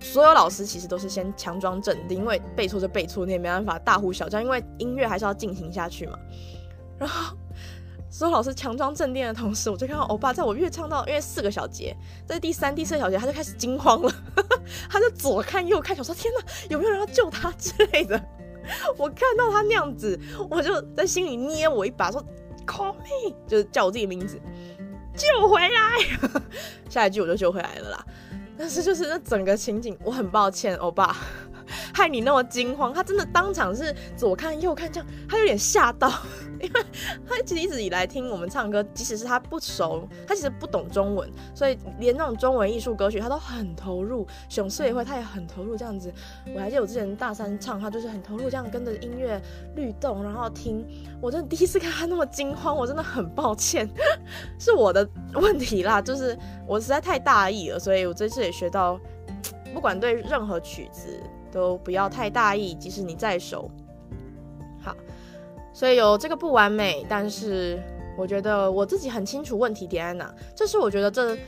所有老师其实都是先强装镇定，因为背错就背错，你也没办法大呼小叫，因为音乐还是要进行下去嘛。然后所有老师强装镇定的同时，我就看到欧巴在我越唱到因为四个小节，在第三、第四个小节他就开始惊慌了。*laughs* 他就左看右看，想说天哪，有没有人要救他之类的。我看到他那样子，我就在心里捏我一把，说 call me，就是叫我自己名字，救回来。*laughs* 下一句我就救回来了啦。但是就是那整个情景，我很抱歉，欧巴，*laughs* 害你那么惊慌。他真的当场是左看右看这样，他有点吓到。因为他其实一直以来听我们唱歌，即使是他不熟，他其实不懂中文，所以连那种中文艺术歌曲他都很投入。熊四也会，他也很投入这样子。我还记得我之前大三唱，他就是很投入这样跟着音乐律动，然后听。我真的第一次看他那么惊慌，我真的很抱歉，*laughs* 是我的问题啦，就是我实在太大意了。所以我这次也学到，不管对任何曲子都不要太大意，即使你再熟。好。所以有这个不完美，但是我觉得我自己很清楚问题点在哪。这是我觉得这这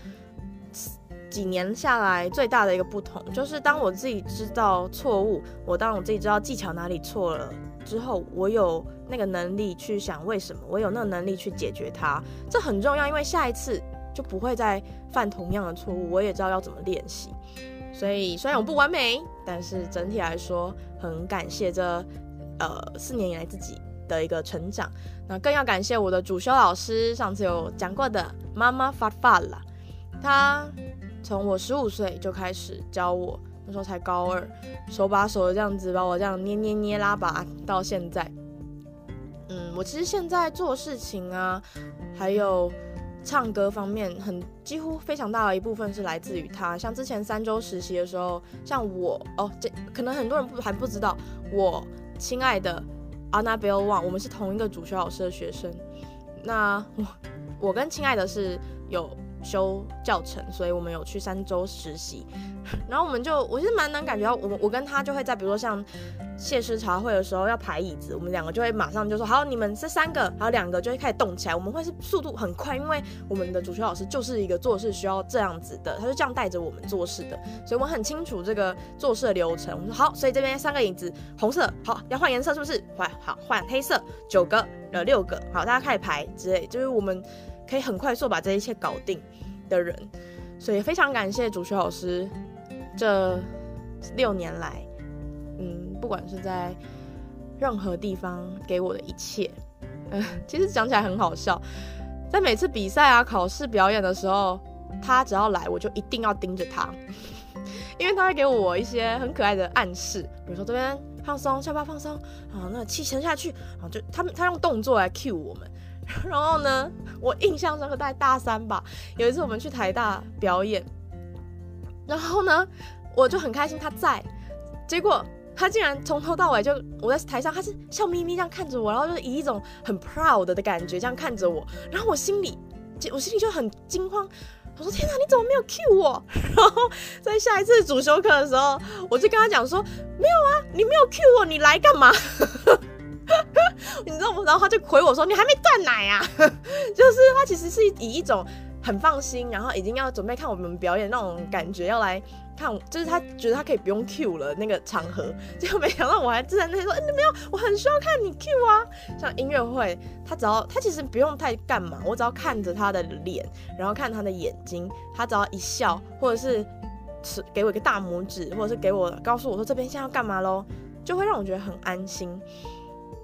几年下来最大的一个不同，就是当我自己知道错误，我当我自己知道技巧哪里错了之后，我有那个能力去想为什么，我有那个能力去解决它，这很重要，因为下一次就不会再犯同样的错误，我也知道要怎么练习。所以虽然我不完美，但是整体来说很感谢这呃四年以来自己的一个成长。那更要感谢我的主修老师，上次有讲过的妈妈发发啦，他从我十五岁就开始教我，那时候才高二，手把手的这样子把我这样捏捏捏拉拔到现在。嗯，我其实现在做事情啊，还有。唱歌方面很几乎非常大的一部分是来自于他，像之前三周实习的时候，像我哦，这可能很多人不还不知道，我亲爱的 Annabelle Wang，我们是同一个主修老师的学生，那我我跟亲爱的是有。修教程，所以我们有去三周实习，*laughs* 然后我们就，我是蛮能感觉到，我我跟他就会在，比如说像谢师茶会的时候要排椅子，我们两个就会马上就说好，你们这三个，还有两个就会开始动起来，我们会是速度很快，因为我们的主修老师就是一个做事需要这样子的，他就这样带着我们做事的，所以我们很清楚这个做事的流程。我们说好，所以这边三个椅子，红色，好，要换颜色是不是？换，好，换黑色，九个，呃，六个，好，大家开始排之类，就是我们。可以很快速把这一切搞定的人，所以非常感谢主学老师这六年来，嗯，不管是在任何地方给我的一切，嗯，其实讲起来很好笑，在每次比赛啊、考试、表演的时候，他只要来，我就一定要盯着他，因为他会给我一些很可爱的暗示，比如说这边放松，下巴放松，啊，那气沉下去，啊，就他们他用动作来 cue 我们。*laughs* 然后呢，我印象深刻在大三吧，有一次我们去台大表演，然后呢，我就很开心他在，结果他竟然从头到尾就我在台上，他是笑眯眯这样看着我，然后就是以一种很 proud 的感觉这样看着我，然后我心里，我心里就很惊慌，我说天哪，你怎么没有 cue 我？*laughs* 然后在下一次主修课的时候，我就跟他讲说，没有啊，你没有 cue 我，你来干嘛？*laughs* 你知道吗？然后他就回我说：“你还没断奶啊？” *laughs* 就是他其实是以一种很放心，然后已经要准备看我们表演那种感觉要来看，就是他觉得他可以不用 Q 了那个场合，结果没想到我还自然在那说：“哎、欸，你没有，我很需要看你 Q 啊。”像音乐会，他只要他其实不用太干嘛，我只要看着他的脸，然后看他的眼睛，他只要一笑，或者是是给我一个大拇指，或者是给我告诉我说这边现在要干嘛喽，就会让我觉得很安心。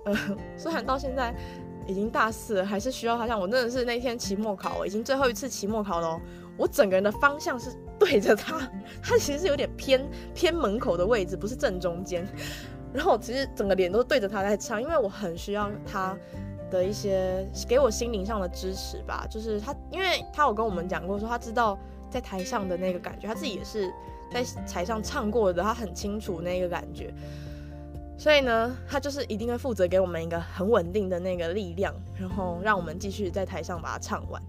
呃，*laughs* 虽然到现在已经大四了，还是需要他。像我真的是那天期末考，已经最后一次期末考了，我整个人的方向是对着他，*laughs* 他其实是有点偏偏门口的位置，不是正中间。然后我其实整个脸都对着他在唱，因为我很需要他的一些给我心灵上的支持吧。就是他，因为他有跟我们讲过，说他知道在台上的那个感觉，他自己也是在台上唱过的，他很清楚那个感觉。所以呢，他就是一定会负责给我们一个很稳定的那个力量，然后让我们继续在台上把它唱完。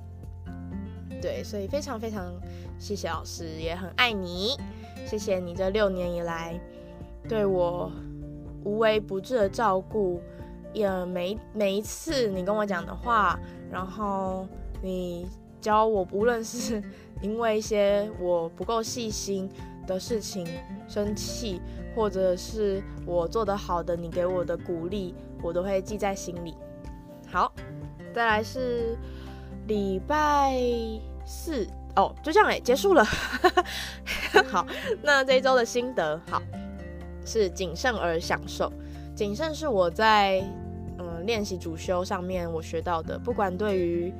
对，所以非常非常谢谢老师，也很爱你，谢谢你这六年以来对我无微不至的照顾，也每每一次你跟我讲的话，然后你教我，无论是因为一些我不够细心的事情生气。或者是我做得好的，你给我的鼓励，我都会记在心里。好，再来是礼拜四哦，就这样哎，结束了。*laughs* 好，那这一周的心得，好，是谨慎而享受。谨慎是我在嗯练习主修上面我学到的，不管对于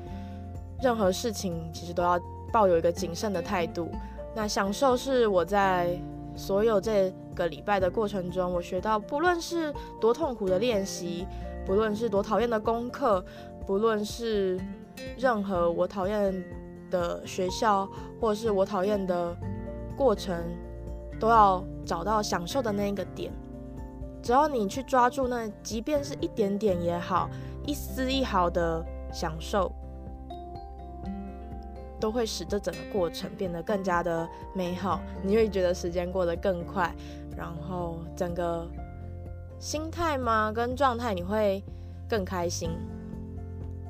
任何事情，其实都要抱有一个谨慎的态度。那享受是我在。所有这个礼拜的过程中，我学到，不论是多痛苦的练习，不论是多讨厌的功课，不论是任何我讨厌的学校，或者是我讨厌的过程，都要找到享受的那一个点。只要你去抓住那，即便是一点点也好，一丝一毫的享受。都会使这整个过程变得更加的美好，你会觉得时间过得更快，然后整个心态嘛跟状态你会更开心。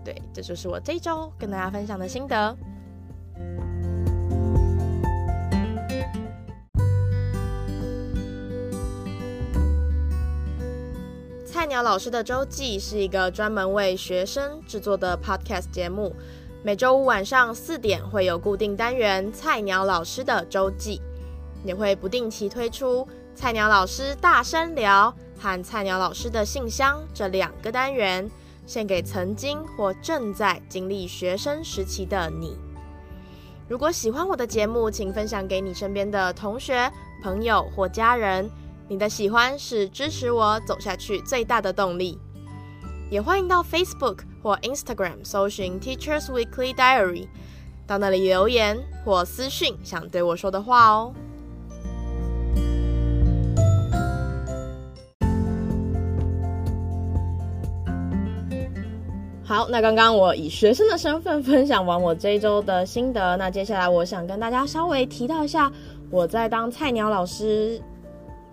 对，这就是我这一周跟大家分享的心得。菜鸟老师的周记是一个专门为学生制作的 podcast 节目。每周五晚上四点会有固定单元《菜鸟老师的周记》，也会不定期推出“菜鸟老师大声聊”和“菜鸟老师的信箱”这两个单元，献给曾经或正在经历学生时期的你。如果喜欢我的节目，请分享给你身边的同学、朋友或家人。你的喜欢是支持我走下去最大的动力。也欢迎到 Facebook 或 Instagram 搜寻 Teachers Weekly Diary，到那里留言或私讯想对我说的话哦。好，那刚刚我以学生的身份分享完我这一周的心得，那接下来我想跟大家稍微提到一下我在当菜鸟老师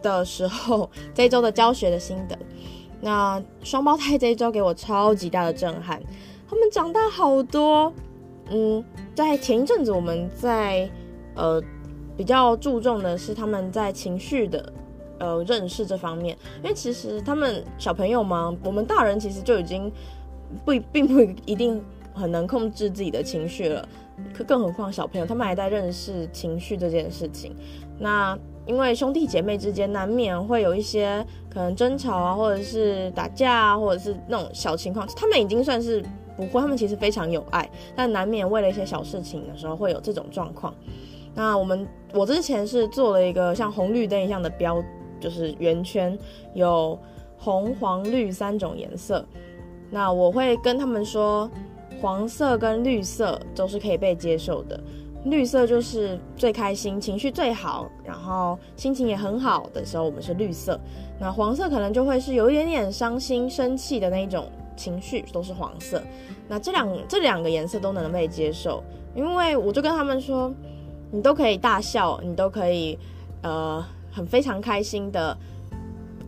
的时候，*laughs* 这一周的教学的心得。那双胞胎这一周给我超级大的震撼，他们长大好多。嗯，在前一阵子我们在呃比较注重的是他们在情绪的呃认识这方面，因为其实他们小朋友嘛，我们大人其实就已经不并不一定很能控制自己的情绪了，可更何况小朋友，他们还在认识情绪这件事情。那因为兄弟姐妹之间难免会有一些可能争吵啊，或者是打架啊，或者是那种小情况，他们已经算是不会，他们其实非常有爱，但难免为了一些小事情的时候会有这种状况。那我们我之前是做了一个像红绿灯一样的标，就是圆圈，有红、黄、绿三种颜色。那我会跟他们说，黄色跟绿色都是可以被接受的。绿色就是最开心、情绪最好，然后心情也很好的时候，我们是绿色。那黄色可能就会是有一点点伤心、生气的那种情绪，都是黄色。那这两这两个颜色都能被接受，因为我就跟他们说，你都可以大笑，你都可以呃很非常开心的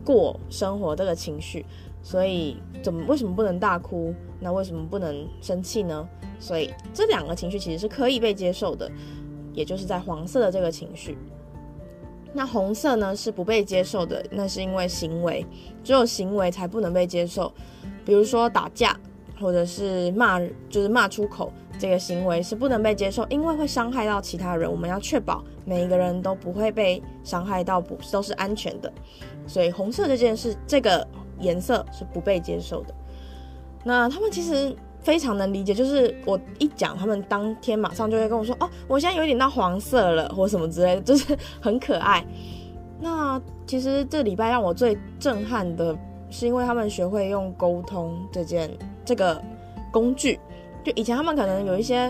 过生活这个情绪。所以怎么为什么不能大哭？那为什么不能生气呢？所以这两个情绪其实是可以被接受的，也就是在黄色的这个情绪。那红色呢是不被接受的，那是因为行为，只有行为才不能被接受。比如说打架，或者是骂，就是骂出口，这个行为是不能被接受，因为会伤害到其他人。我们要确保每一个人都不会被伤害到，不都是安全的。所以红色这件事，这个颜色是不被接受的。那他们其实。非常能理解，就是我一讲，他们当天马上就会跟我说：“哦，我现在有点到黄色了，或什么之类的，就是很可爱。”那其实这礼拜让我最震撼的是，因为他们学会用沟通这件这个工具。就以前他们可能有一些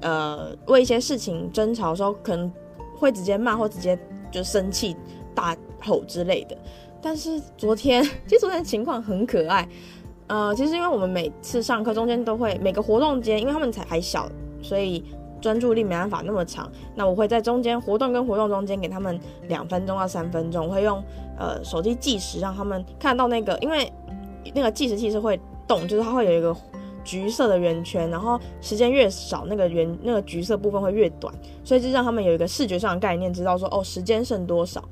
呃为一些事情争吵的时候，可能会直接骂或直接就生气大吼之类的。但是昨天，*laughs* 其实昨天情况很可爱。呃，其实因为我们每次上课中间都会每个活动间，因为他们才还小，所以专注力没办法那么长。那我会在中间活动跟活动中间给他们两分钟到三分钟，我会用呃手机计时，让他们看到那个，因为那个计时器是会动，就是它会有一个橘色的圆圈，然后时间越少，那个圆那个橘色部分会越短，所以就让他们有一个视觉上的概念，知道说哦，时间剩多少。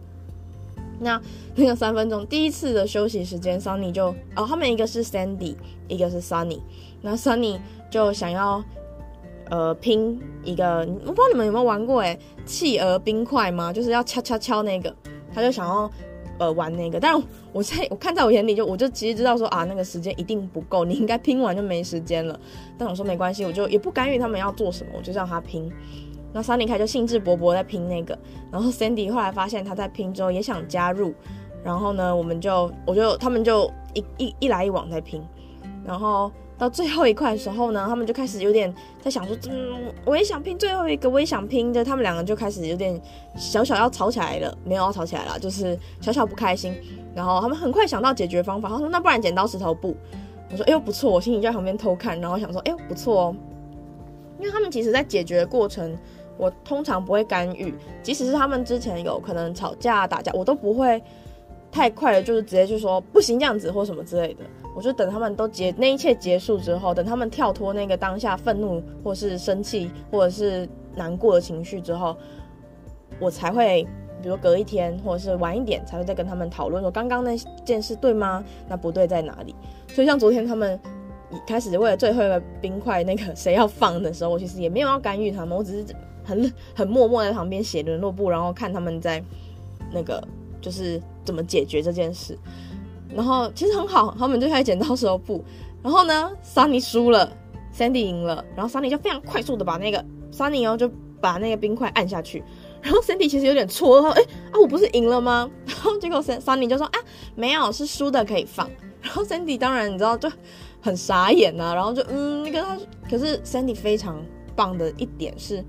那那个三分钟第一次的休息时间，Sunny 就哦，他们一个是 Sandy，一个是 Sunny。那 Sunny 就想要呃拼一个，我不知道你们有没有玩过诶，企鹅冰块吗？就是要敲敲敲那个，他就想要呃玩那个。但我在我看在我眼里就我就其实知道说啊，那个时间一定不够，你应该拼完就没时间了。但我说没关系，我就也不干预他们要做什么，我就让他拼。那 Sunny 开就兴致勃勃在拼那个，然后 Sandy 后来发现他在拼之后也想加入，然后呢，我们就我就他们就一一一来一往在拼，然后到最后一块的时候呢，他们就开始有点在想说，嗯，我也想拼最后一个，我也想拼的，他们两个就开始有点小小要吵起来了，没有要吵起来了，就是小小不开心，然后他们很快想到解决方法，他说那不然剪刀石头布，我说哎呦不错，我心里就在旁边偷看，然后想说哎呦不错哦，因为他们其实在解决的过程。我通常不会干预，即使是他们之前有可能吵架打架，我都不会太快的，就是直接就说不行这样子或什么之类的。我就等他们都结那一切结束之后，等他们跳脱那个当下愤怒或是生气或者是难过的情绪之后，我才会比如隔一天或者是晚一点才会再跟他们讨论说刚刚那件事对吗？那不对在哪里？所以像昨天他们一开始为了最后一个冰块那个谁要放的时候，我其实也没有要干预他们，我只是很 *laughs* 很默默在旁边写联络簿，然后看他们在那个就是怎么解决这件事。然后其实很好，他们就开始剪刀石头布。然后呢，Sunny 输了，Sandy 赢了，然后 Sunny 就非常快速的把那个 Sunny 哦就把那个冰块按下去。然后 Sandy 其实有点错，他说：“哎啊，我不是赢了吗？”然后结果 Sunny 就说：“啊，没有，是输的可以放。”然后 Sandy 当然你知道就很傻眼呐、啊，然后就嗯，那个他可是 Sandy 非常棒的一点是，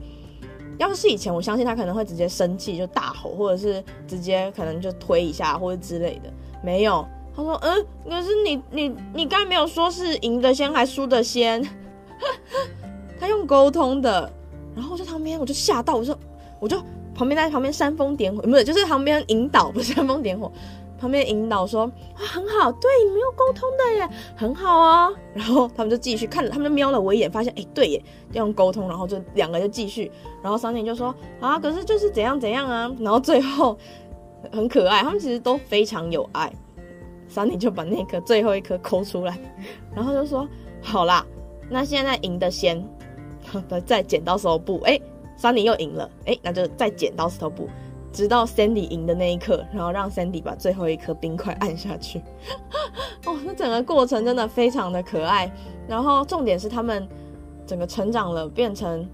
要是以前我相信他可能会直接生气就大吼，或者是直接可能就推一下或者之类的，没有。他说：“嗯，可是你你你刚才没有说是赢的先还输的先，*laughs* 他用沟通的，然后我在旁边我就吓到，我说我就旁边在旁边煽风点火，不是就是旁边引导，不是煽风点火，旁边引导说啊很好，对，你没有沟通的耶，很好哦。*laughs* 然后他们就继续看，他们就瞄了我一眼，发现哎对耶，要用沟通，然后就两个就继续，然后桑尼就说啊，可是就是怎样怎样啊，然后最后很可爱，他们其实都非常有爱。”桑尼就把那颗最后一颗抠出来，*laughs* 然后就说：“好啦，那现在赢的先，*laughs* 再剪刀石头布。哎，桑尼又赢了，哎，那就再剪刀石头布，直到 Sandy 赢的那一刻，然后让 Sandy 把最后一颗冰块按下去。*laughs* 哦，那整个过程真的非常的可爱。然后重点是他们整个成长了，变成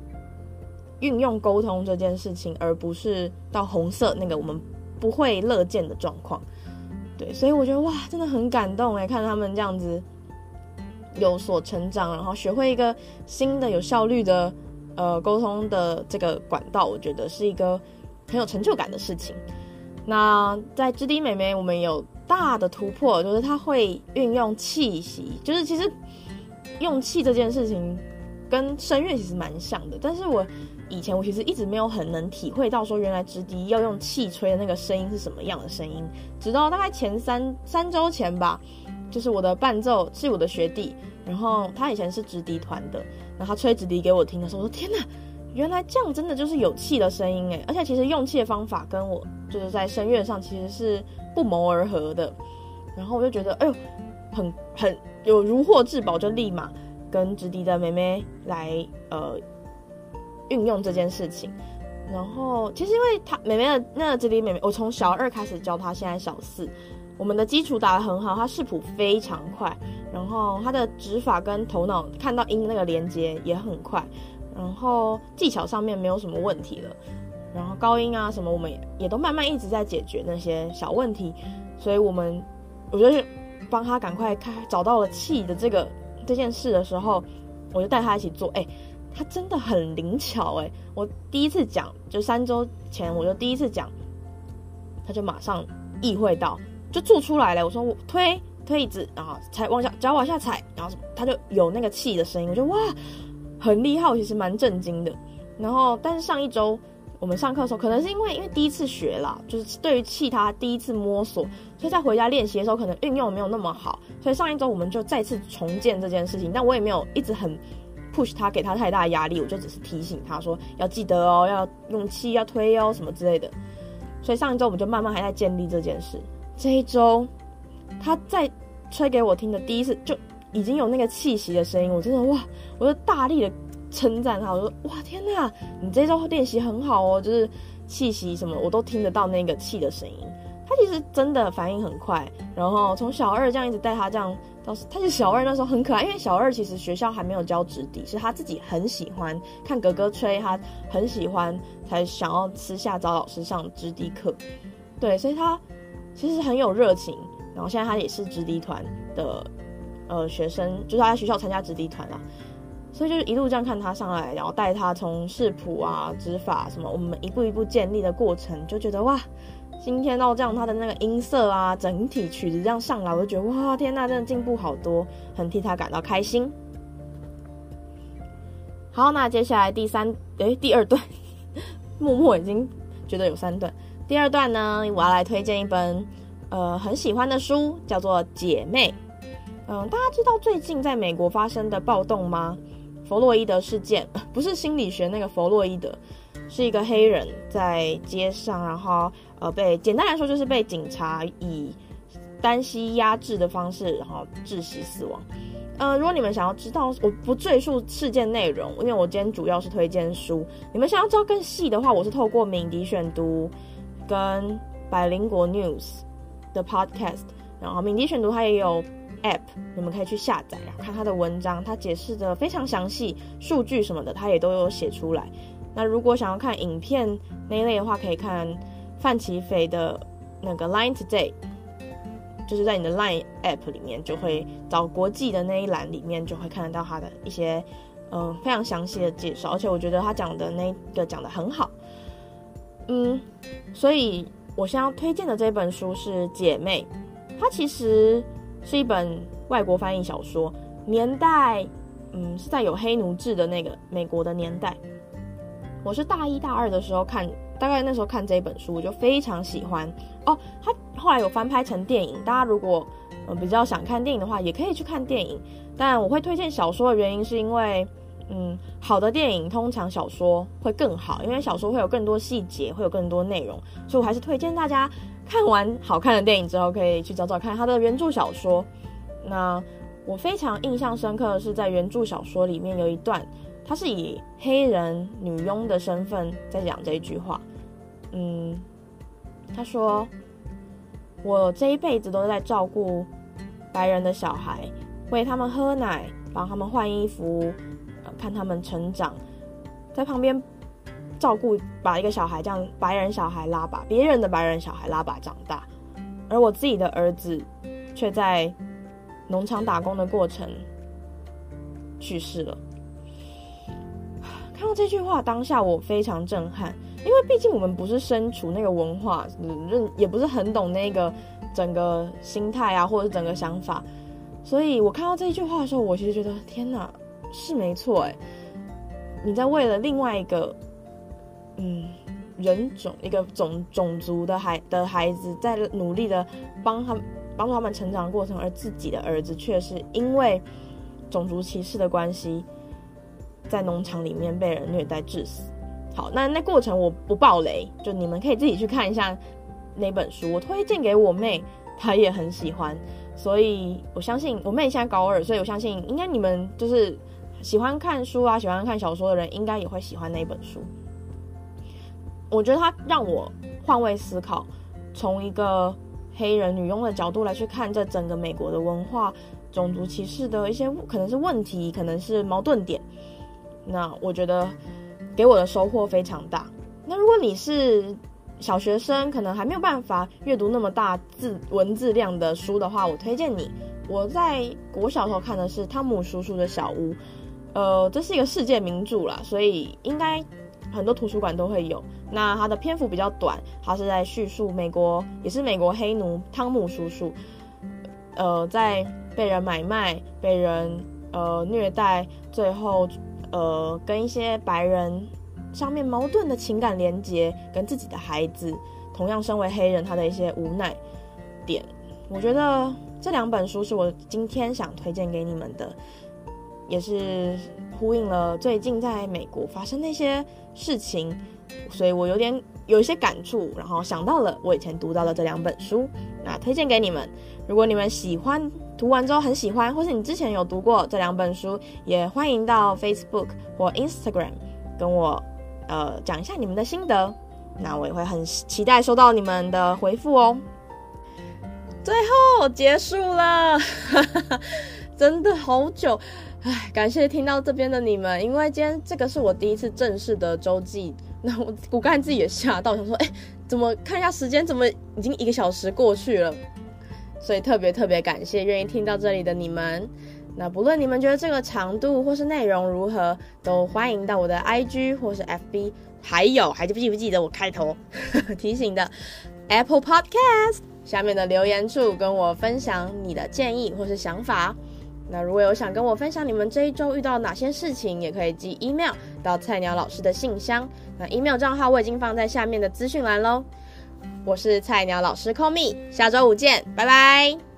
运用沟通这件事情，而不是到红色那个我们不会乐见的状况。”对，所以我觉得哇，真的很感动哎，看他们这样子有所成长，然后学会一个新的有效率的呃沟通的这个管道，我觉得是一个很有成就感的事情。那在直笛妹妹，我们有大的突破，就是她会运用气息，就是其实用气这件事情跟声乐其实蛮像的，但是我。以前我其实一直没有很能体会到说，原来直笛要用气吹的那个声音是什么样的声音。直到大概前三三周前吧，就是我的伴奏是我的学弟，然后他以前是直笛团的，然后他吹直笛给我听的时候，我说天哪，原来这样真的就是有气的声音诶，而且其实用气的方法跟我就是在声乐上其实是不谋而合的。然后我就觉得，哎呦，很很有如获至宝，就立马跟直笛的妹妹来呃。运用这件事情，然后其实因为她妹妹的那个直笛妹妹，我从小二开始教她，现在小四，我们的基础打得很好，她视谱非常快，然后她的指法跟头脑看到音那个连接也很快，然后技巧上面没有什么问题了，然后高音啊什么我们也也都慢慢一直在解决那些小问题，所以我们我觉得帮他赶快开找到了气的这个这件事的时候，我就带他一起做，哎、他真的很灵巧哎，我第一次讲就三周前我就第一次讲，他就马上意会到，就做出来了。我说我推推椅子，然后踩往下脚往下踩，然后他就有那个气的声音，我就哇，很厉害，我其实蛮震惊的。然后但是上一周我们上课的时候，可能是因为因为第一次学啦，就是对于气他第一次摸索，所以在回家练习的时候可能运用没有那么好，所以上一周我们就再次重建这件事情，但我也没有一直很。push 他给他太大压力，我就只是提醒他说要记得哦，要用气要推哦什么之类的。所以上一周我们就慢慢还在建立这件事。这一周他在吹给我听的第一次就已经有那个气息的声音，我真的哇，我就大力的称赞他，我说哇天哪，你这周练习很好哦，就是气息什么我都听得到那个气的声音。他其实真的反应很快，然后从小二这样一直带他这样到。他是小二那时候很可爱，因为小二其实学校还没有教直笛，是他自己很喜欢看哥哥吹，他很喜欢，才想要私下找老师上直笛课。对，所以他其实很有热情。然后现在他也是直笛团的呃学生，就是他在学校参加直笛团啦。所以就是一路这样看他上来，然后带他从视谱啊、指法什么，我们一步一步建立的过程，就觉得哇。今天到这样，他的那个音色啊，整体曲子这样上来，我就觉得哇，天呐，真的进步好多，很替他感到开心。好，那接下来第三，诶，第二段，默默已经觉得有三段。第二段呢，我要来推荐一本呃很喜欢的书，叫做《姐妹》。嗯、大家知道最近在美国发生的暴动吗？弗洛伊德事件，*laughs* 不是心理学那个弗洛伊德。是一个黑人在街上，然后呃，被简单来说就是被警察以单膝压制的方式，然后窒息死亡。呃，如果你们想要知道，我不赘述事件内容，因为我今天主要是推荐书。你们想要知道更细的话，我是透过敏迪选读跟百灵国 News 的 Podcast，然后敏迪选读它也有 App，你们可以去下载，然后看它的文章，它解释的非常详细，数据什么的它也都有写出来。那如果想要看影片那一类的话，可以看范琪斐的那个 Line Today。就是在你的 Line App 里面，就会找国际的那一栏里面，就会看得到他的一些嗯、非常详细的介绍，而且我觉得他讲的那个讲得很好，嗯，所以我现在要推荐的这本书是《姐妹》，它其实是一本外国翻译小说，年代嗯是在有黑奴制的那个美国的年代，我是大一大二的时候看。大概那时候看这一本书，我就非常喜欢哦。它后来有翻拍成电影，大家如果嗯比较想看电影的话，也可以去看电影。但我会推荐小说的原因，是因为嗯，好的电影通常小说会更好，因为小说会有更多细节，会有更多内容。所以我还是推荐大家看完好看的电影之后，可以去找找看它的原著小说。那我非常印象深刻的是，在原著小说里面有一段。他是以黑人女佣的身份在讲这一句话，嗯，他说：“我这一辈子都在照顾白人的小孩，喂他们喝奶，帮他们换衣服，看他们成长，在旁边照顾，把一个小孩这样白人小孩拉把，别人的白人小孩拉把长大，而我自己的儿子却在农场打工的过程去世了。”看到这句话，当下我非常震撼，因为毕竟我们不是身处那个文化，嗯，也不是很懂那个整个心态啊，或者是整个想法，所以我看到这一句话的时候，我其实觉得天哪，是没错哎，你在为了另外一个，嗯，人种一个种种族的孩的孩子，在努力的帮他帮助他们成长过程，而自己的儿子却是因为种族歧视的关系。在农场里面被人虐待致死。好，那那过程我不爆雷，就你们可以自己去看一下那本书。我推荐给我妹，她也很喜欢，所以我相信我妹现在高二，所以我相信应该你们就是喜欢看书啊，喜欢看小说的人，应该也会喜欢那本书。我觉得它让我换位思考，从一个黑人女佣的角度来去看这整个美国的文化、种族歧视的一些可能是问题，可能是矛盾点。那我觉得给我的收获非常大。那如果你是小学生，可能还没有办法阅读那么大字文字量的书的话，我推荐你。我在国小时候看的是汤姆叔叔的小屋，呃，这是一个世界名著啦，所以应该很多图书馆都会有。那它的篇幅比较短，它是在叙述美国，也是美国黑奴汤姆叔叔，呃，在被人买卖、被人呃虐待，最后。呃，跟一些白人上面矛盾的情感连接，跟自己的孩子，同样身为黑人，他的一些无奈点，我觉得这两本书是我今天想推荐给你们的，也是呼应了最近在美国发生的一些事情，所以我有点有一些感触，然后想到了我以前读到的这两本书，那推荐给你们。如果你们喜欢。读完之后很喜欢，或是你之前有读过这两本书，也欢迎到 Facebook 或 Instagram 跟我呃讲一下你们的心得，那我也会很期待收到你们的回复哦。最后结束了，*laughs* 真的好久，唉，感谢听到这边的你们，因为今天这个是我第一次正式的周记，那我我刚才自己也吓到，想说，哎，怎么看一下时间，怎么已经一个小时过去了？所以特别特别感谢愿意听到这里的你们。那不论你们觉得这个长度或是内容如何，都欢迎到我的 IG 或是 FB，还有还记不记不记得我开头 *laughs* 提醒的 Apple Podcast 下面的留言处跟我分享你的建议或是想法。那如果有想跟我分享你们这一周遇到哪些事情，也可以寄 email 到菜鸟老师的信箱。那 email 账号我已经放在下面的资讯栏喽。我是菜鸟老师 Komi，下周五见，拜拜。